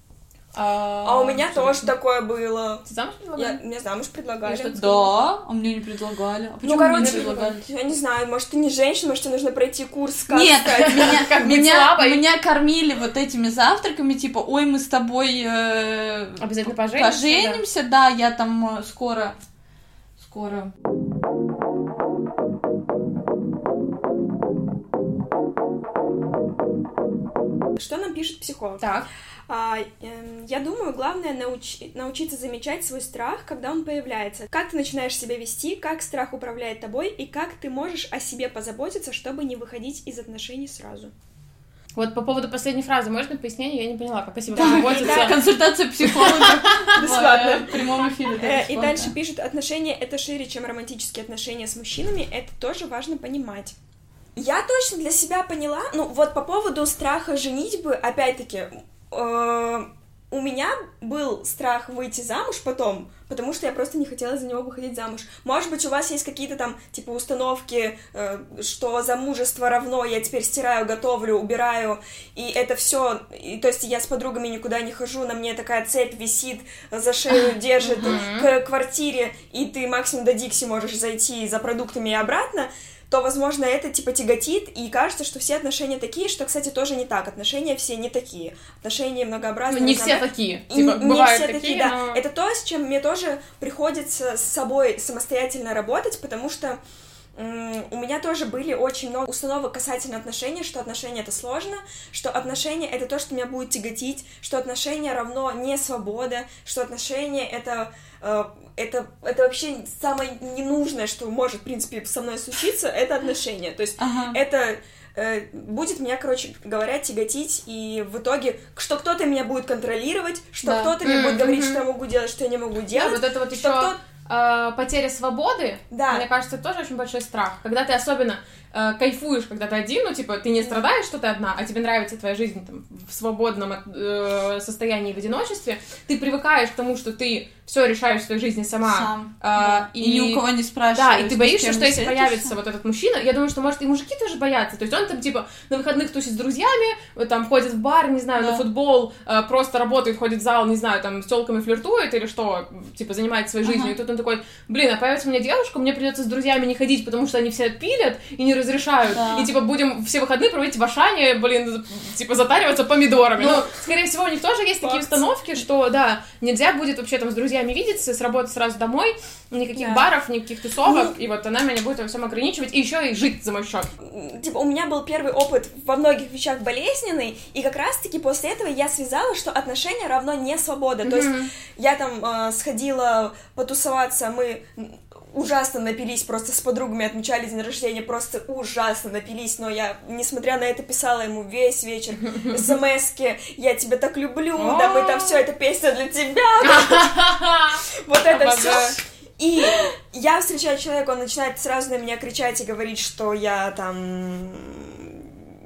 М-м. А у меня тоже такое было. Ты замуж Я, предлагали? мне замуж предлагали. Что Да, а мне не предлагали. А почему Ну, мне короче, не предлагали? я не знаю, может, ты не женщина, может, тебе нужно пройти курс, как Нет, стать. [laughs] меня, Как быть меня, слабой. меня кормили вот этими завтраками, типа, ой, мы с тобой э, Обязательно поженимся, поженимся, да, я там э, скоро, скоро. Что нам пишет психолог? Так. А, эм, я думаю, главное науч- научиться замечать свой страх, когда он появляется. Как ты начинаешь себя вести, как страх управляет тобой, и как ты можешь о себе позаботиться, чтобы не выходить из отношений сразу. Вот по поводу последней фразы, можно пояснение? Я не поняла, как о себе позаботиться. да. Консультация психолога [laughs] Бесплатно. в э, прямом эфире. Э, И дальше пишет, отношения это шире, чем романтические отношения с мужчинами, это тоже важно понимать. Я точно для себя поняла, ну вот по поводу страха женитьбы, опять-таки, э, у меня был страх выйти замуж потом, потому что я просто не хотела за него выходить замуж. Может быть, у вас есть какие-то там, типа, установки, э, что замужество равно, я теперь стираю, готовлю, убираю, и это все, то есть я с подругами никуда не хожу, на мне такая цепь висит, за шею [laughs] держит к квартире, и ты максимум до Дикси можешь зайти за продуктами и обратно, то, возможно, это, типа, тяготит, и кажется, что все отношения такие, что, кстати, тоже не так. Отношения все не такие. Отношения многообразные. Ну, не все такие. и Типа, не все такие, такие, да. но- Это то, с чем мне тоже приходится с собой самостоятельно работать, потому что у меня тоже были очень много установок касательно отношений, что отношения это сложно, что отношения это то, что меня будет тяготить, что отношения равно не свобода, что отношения это э, это, это вообще самое ненужное, что может, в принципе, со мной случиться, это отношения. То есть Ага. это э, будет меня, короче говоря, тяготить, и в итоге, что кто-то меня будет контролировать, что Да. кто-то мне будет говорить, что я могу делать, что я не могу Да, делать. вот это вот что еще кто- потеря свободы, Да. мне кажется, тоже очень большой страх. Когда ты особенно э, кайфуешь, когда ты один, ну, типа, ты не страдаешь, что ты одна, а тебе нравится твоя жизнь там, в свободном э, состоянии в одиночестве, ты привыкаешь к тому, что ты все решаешь в своей жизни сама. Сам. а, Да. И ни у кого не Да, спрашиваешь. и ты боишься, что если появится вот этот мужчина, я думаю, что, может, и мужики тоже боятся. То есть он там, типа, на выходных тусит с друзьями, там ходит в бар, не знаю, Да. на футбол, э, просто работает, ходит в зал, не знаю, там, с телками флиртует или что, типа, занимается своей жизнью. Ага. И тут он такой, блин, а появится у меня девушка, мне придется с друзьями не ходить, потому что они все пилят и не разрешают. Да. И, типа, будем все выходные проводить в Ашане, блин, типа, затариваться помидорами. Ну, скорее всего, у них тоже есть такие Факт. установки, что, да, нельзя будет вообще там с друзьями видеться, с работы сразу домой, никаких Да. баров, никаких тусовок, Ну, и вот она меня будет во всем ограничивать, и еще и жить за мой счет. типа, у меня был первый опыт во многих вещах болезненный, и как раз-таки после этого я связала, что отношения равно не свобода. То есть я там э, сходила потусоваться, мы ужасно напились, просто с подругами отмечали день рождения, просто ужасно напились, но я, несмотря на это, писала ему весь вечер [laughs] смс-ки, я тебя так люблю, да мы там все, это песня для тебя, [laughs] вот это все. И я встречаю человека, он начинает сразу на меня кричать и говорить, что я там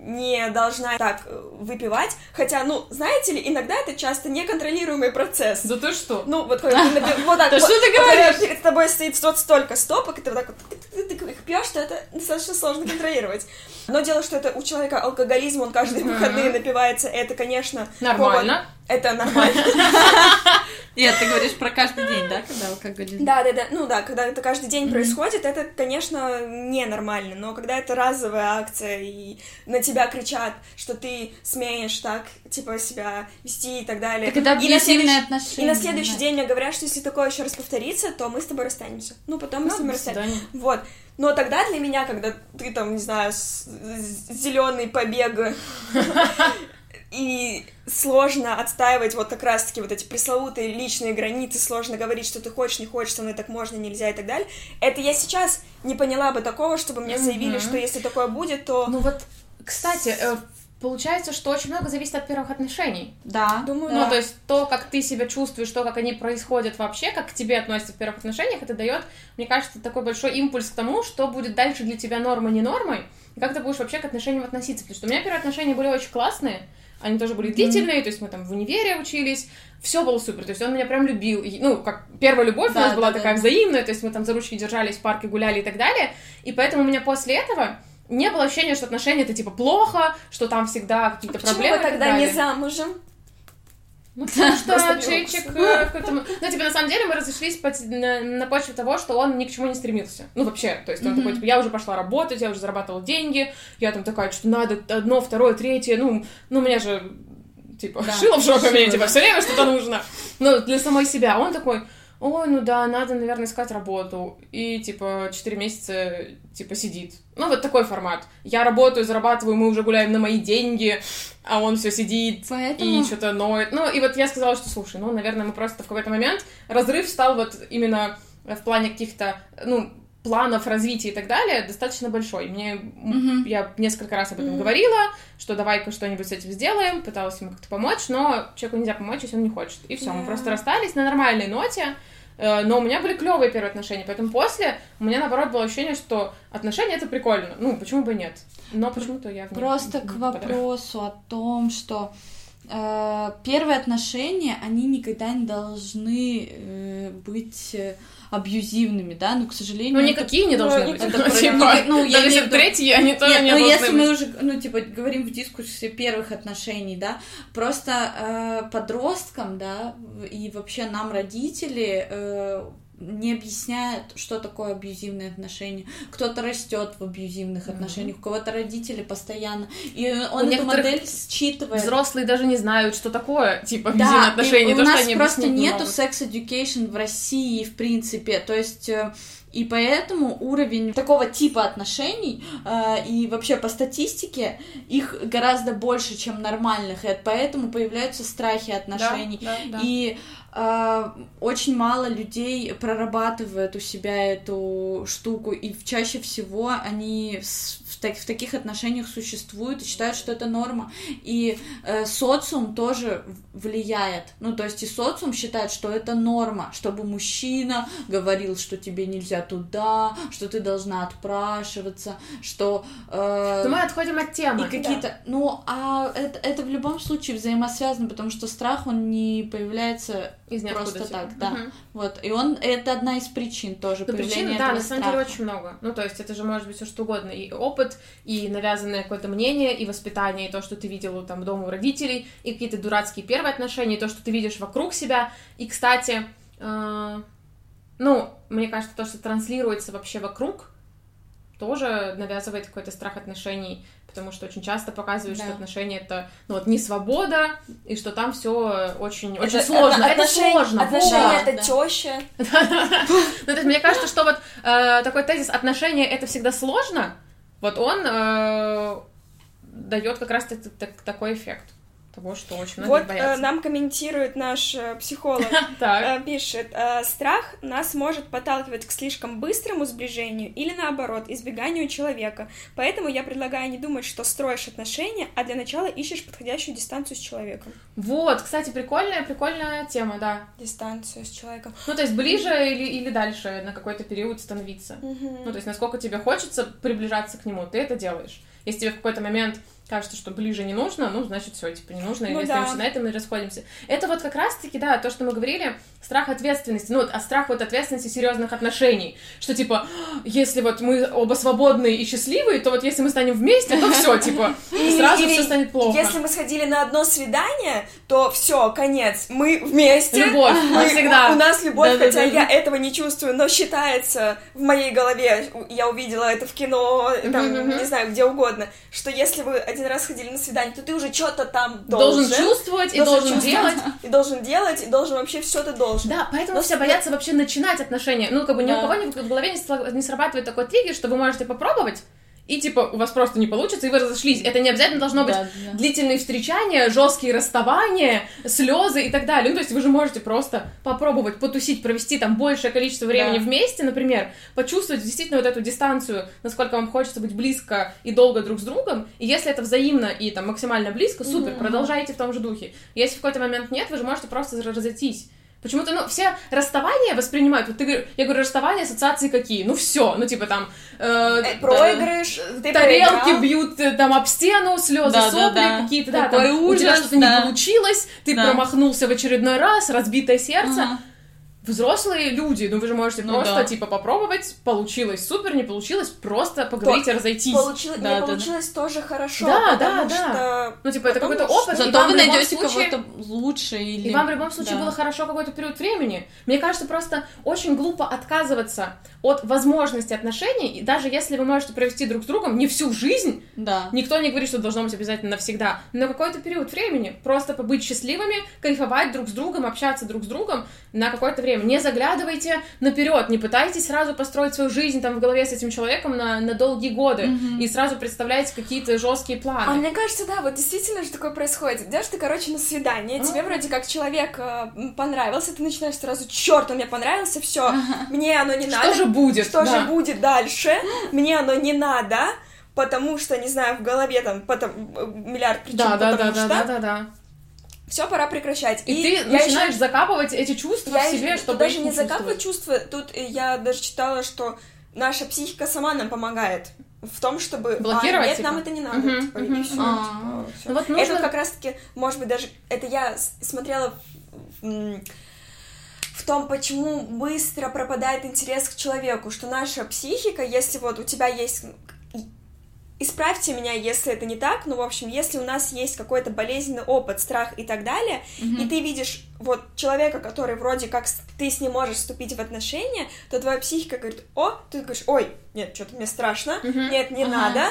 не должна так э, выпивать, хотя, ну, знаете ли, иногда это часто неконтролируемый процесс. За то что? Ну, вот когда ты вот так Да что ты когда говоришь? перед тобой стоит вот столько стопок, и ты вот так вот ты, ты- ты их пьешь, что это достаточно сложно контролировать. Но дело, что это у человека алкоголизм, он каждые выходные напивается, это, конечно, Нормально. Это нормально. [laughs] Нет, ты говоришь про каждый день, да, когда алкоголизм? Да, да, да. Ну да, когда это каждый день происходит, это, конечно, ненормально. Но когда это разовая акция, и на тебя кричат, что ты смеешь так, типа, себя вести и так далее. Так это и на следующий- отношения. И на следующий да. день мне говорят, что если такое еще раз повторится, то мы с тобой расстанемся. Ну, потом мы Ну, с до расстанемся. Вот. Но тогда для меня, когда ты там, не знаю, зеленый побег [laughs] и сложно отстаивать вот как раз-таки вот эти пресловутые личные границы, сложно говорить, что ты хочешь, не хочешь, со мной так можно, нельзя и так далее. Это я сейчас не поняла бы такого, чтобы мне заявили, Мгм. что если такое будет, то... Ну вот, кстати, э, получается, что очень много зависит от первых отношений. Да. Думаю, Ну, да. то есть то, как ты себя чувствуешь, то, как они происходят вообще, как к тебе относятся в первых отношениях, это дает, мне кажется, такой большой импульс к тому, что будет дальше для тебя нормой, не нормой, и как ты будешь вообще к отношениям относиться. Потому что у меня первые отношения были очень классные, они тоже были длительные, то есть мы там в универе учились, все было супер, то есть он меня прям любил, и, ну, как первая любовь у Да, нас была да, такая да. взаимная, то есть мы там за ручки держались, в парке гуляли и так далее, и поэтому у меня после этого не было ощущения, что отношения это типа плохо, что там всегда какие-то Почему проблемы. вы и так тогда не замужем? Ну, потому что Чейчик в какой-то... Ну, типа, на самом деле мы разошлись по- на, на почве того, что он ни к чему не стремился. Ну, вообще, то есть он Мгм. такой, типа, я уже пошла работать, я уже зарабатывала деньги, я там такая, что надо одно, второе, третье, ну, ну, у меня же, типа, Да, шило в жопе, мне, типа, все время что-то нужно. Ну, для самой себя. Он такой, ой, ну да, надо, наверное, искать работу. И, типа, 4 месяца, типа, сидит. Ну, вот такой формат. Я работаю, зарабатываю, мы уже гуляем на мои деньги, а он все сидит, Поэтому... и что-то ноет. Ну, и вот я сказала, что, слушай, ну, наверное, мы просто в какой-то момент разрыв стал вот именно в плане каких-то, ну, планов развития и так далее достаточно большой. Мне, Мгм. я несколько раз об этом Мгм. говорила, что давай-ка что-нибудь с этим сделаем, пыталась ему как-то помочь, но человеку нельзя помочь, если он не хочет. И все, мы Да. просто расстались на нормальной ноте, э, но у меня были клевые первые отношения, поэтому после у меня, наоборот, было ощущение, что отношения — это прикольно. Ну, почему бы нет? Но почему-то я в Просто к вопросу о том, что э, первые отношения, они никогда не должны э, быть э, абьюзивными, да, но, к сожалению... Ну, это- никакие не должны Ну, быть. это Ну, [laughs] про- типа, ну, ну, я даже если третьи, они тоже Нет, не ну должны если быть. мы уже, ну, типа, говорим в дискурсе первых отношений, да, просто э, подросткам, да, и вообще нам родители э, не объясняют, что такое абьюзивные отношения. Кто-то растет в абьюзивных Мгм. отношениях, у кого-то родители постоянно. И он У эту модель считывает. Взрослые даже не знают, что такое, типа, Да, абьюзивные и отношения. у то, что нас просто нету секс-education в России, в принципе, то есть... э, И поэтому уровень такого типа отношений э, и вообще по статистике их гораздо больше, чем нормальных, и поэтому появляются страхи отношений. Да, да, да. И очень мало людей прорабатывают у себя эту штуку, и чаще всего они так- в таких отношениях существуют и считают, что это норма. И э, социум тоже влияет. Ну, то есть и социум считает, что это норма, чтобы мужчина говорил, что тебе нельзя туда, что ты должна отпрашиваться, что... э, Но мы отходим от темы. и какие-то, ну, а это, это в любом случае взаимосвязано, потому что страх, он не появляется Из просто так, да. Мгм. Вот, и он, это одна из причин тоже Ну, появления причин, да, на самом страха. деле очень много. Ну, то есть это же может быть все что угодно. И опыт, и навязанное какое-то мнение, и воспитание, и то, что ты видел там дома у родителей, и какие-то дурацкие первые отношения, и то, что ты видишь вокруг себя. И, кстати, э, ну, мне кажется, то, что транслируется вообще вокруг, тоже навязывает какой-то страх отношений, потому что очень часто показывают, Да. что отношения это, ну вот, не свобода, и что там все очень, очень Это- сложно. Это, отношения- сложно. Отношения вот. это да. теща. [laughs] Ну, то есть мне кажется, что вот э, такой тезис отношения это всегда сложно, вот он дает как раз так- такой эффект того, что очень многие Вот э, боятся. нам комментирует наш э, психолог. [laughs] Э, Пишет, э, страх нас может подталкивать к слишком быстрому сближению или наоборот, избеганию человека. Поэтому я предлагаю не думать, что строишь отношения, а для начала ищешь подходящую дистанцию с человеком. Вот, кстати, прикольная, прикольная тема, да. Дистанцию с человеком. Ну, то есть ближе или, или дальше на какой-то период становиться. Ну, то есть насколько тебе хочется приближаться к нему, ты это делаешь. Если тебе в какой-то момент кажется, что ближе не нужно, ну, значит, все, типа, не нужно, и Ну мы да. остаемся на этом и расходимся. Это вот как раз-таки, да, то, что мы говорили, страх ответственности, ну, вот, а страх вот ответственности серьезных отношений, что, типа, если вот мы оба свободные и счастливые, то вот если мы станем вместе, то все, типа, [laughs] сразу все станет плохо. Если мы сходили на одно свидание, то все, конец. Мы вместе. Любовь, Мы- навсегда. У, у нас любовь, хотя я этого не чувствую, но считается в моей голове, я увидела это в кино, там, не знаю, где угодно, что если вы один раз ходили на свидание, то ты уже что-то там должен, должен. чувствовать и должен делать. И должен делать, и должен вообще все ты должен. Да, поэтому Но все боятся вообще начинать отношения. Ну, как бы ни у Да. кого ни в голове не срабатывает такой триггер, что вы можете попробовать, и типа у вас просто не получится, и вы разошлись. Это не обязательно должно быть Да, да. длительные встречания, жесткие расставания, слезы и так далее. Ну, то есть вы же можете просто попробовать потусить, провести там большее количество времени Да. вместе, например, почувствовать действительно вот эту дистанцию, насколько вам хочется быть близко и долго друг с другом. И если это взаимно и там максимально близко, супер, продолжайте в том же духе. Если в какой-то момент нет, вы же можете просто разойтись. Почему-то, ну, все расставания воспринимают, вот ты, говоришь- я говорю, расставания, ассоциации какие? Ну, все, ну, типа там, э, Э, Проигрыш, ты тарелки проиграл. бьют э, там об стену, слезы, Да, да, сопли да. какие-то, да, там, у тебя ужас, что-то не да. получилось, ты Да. промахнулся в очередной раз, разбитое сердце. Ага. Взрослые люди, ну вы же можете Ну просто, да. типа, попробовать, получилось супер, не получилось, просто поговорить и разойтись. Получилось, Да, не да, да. получилось тоже хорошо, Да, да, да. что... Ну, типа, это какой-то что- опыт, и Зато вы найдете случае- кого-то лучше или... И вам в любом случае Да. было хорошо какой-то период времени. Мне кажется, просто очень глупо отказываться от возможности отношений, и даже если вы можете провести друг с другом не всю жизнь, Да. Никто не говорит, что должно быть обязательно навсегда, но какой-то период времени. Просто побыть счастливыми, кайфовать друг с другом, общаться друг с другом на какое-то время. Не заглядывайте наперед, не пытайтесь сразу построить свою жизнь там в голове с этим человеком на, на долгие годы и сразу представляете какие-то жесткие А планы. мне кажется, да, вот действительно же такое происходит. Идешь ты, короче, на свидание, тебе А. вроде как человек э, понравился, ты начинаешь сразу, черт, он мне понравился, все, мне оно не надо. Что же будет? Что Да. же будет дальше? Мне оно не надо, потому что, не знаю, в голове там потом, э, миллиард причин, Да, да, да, потому да, что да, да, да. Все, пора прекращать. И, ты я начинаешь ещё- закапывать эти чувства я в себе, чтобы даже не закапывать чувства, тут я даже читала, что наша психика сама нам помогает в том, чтобы... а, Блокировать, нет, типа? нам это не надо, Мгм, типа, и мгм. типа. Ну вот нужно- Это как раз-таки, может быть, даже... Это я смотрела в том, почему быстро пропадает интерес к человеку, что наша психика, если вот у тебя есть... Исправьте меня, если это не так, но, в общем, если у нас есть какой-то болезненный опыт, страх и так далее, и ты видишь вот человека, который вроде как ты с ним можешь вступить в отношения, то твоя психика говорит, о, ты говоришь, ой, нет, что-то мне страшно, Мгм. нет, не Ага. надо,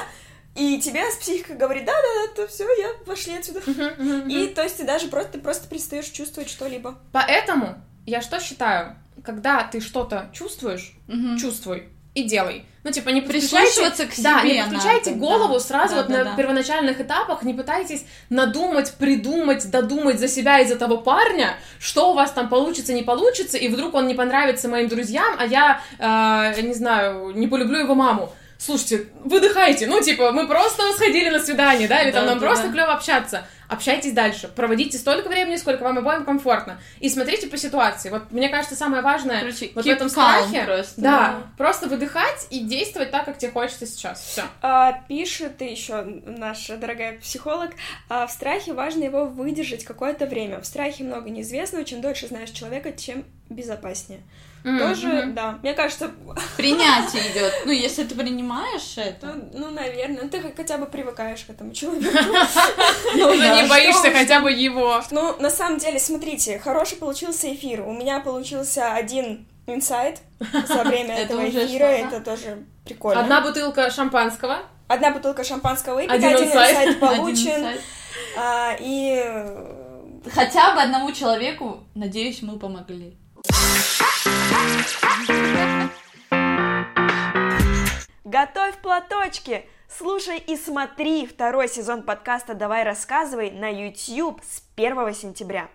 и тебе психика говорит, да-да-да, то все, я пошли отсюда. Мгм, мгм, И то есть ты даже просто, ты просто перестаешь чувствовать что-либо. Поэтому я что считаю? Когда ты что-то чувствуешь, чувствуй и делай. Ну, типа, не. Прислушиваться к себе Да, не подключайте надо, голову да. сразу Да, вот да, на да. первоначальных этапах, не пытайтесь надумать, придумать, додумать за себя из этого парня, что у вас там получится, не получится, и вдруг он не понравится моим друзьям, а я, э, не знаю, не полюблю его маму. Слушайте, выдыхайте, ну, типа, мы просто сходили на свидание, да, или там Да, нам да, просто да. клево общаться. Общайтесь дальше, проводите столько времени, сколько вам обоим комфортно, и смотрите по ситуации. Вот, мне кажется, самое важное Короче, вот в этом страхе, просто, да, да. просто выдыхать и действовать так, как тебе хочется сейчас. Все. А, пишет еще наша дорогая психолог, а, в страхе важно его выдержать какое-то время. В страхе много неизвестного, чем дольше знаешь человека, чем безопаснее. Тоже, да. Мне кажется, [laughs] Принятие идет. Ну, если ты принимаешь это. ну, ну, наверное, ты хотя бы привыкаешь к этому человеку. [laughs] Ну, да, не боишься хотя бы его. Ну, на самом деле, смотрите, хороший получился эфир. У меня получился один инсайт за время [laughs] Это этого эфира. Это тоже прикольно. Одна бутылка шампанского. Одна бутылка шампанского выпита, Один инсайт. получен. а, и э, Хотя бы одному человеку, надеюсь, мы помогли. Готовь платочки! Слушай и смотри второй сезон подкаста «Давай рассказывай» на YouTube с 1 сентября.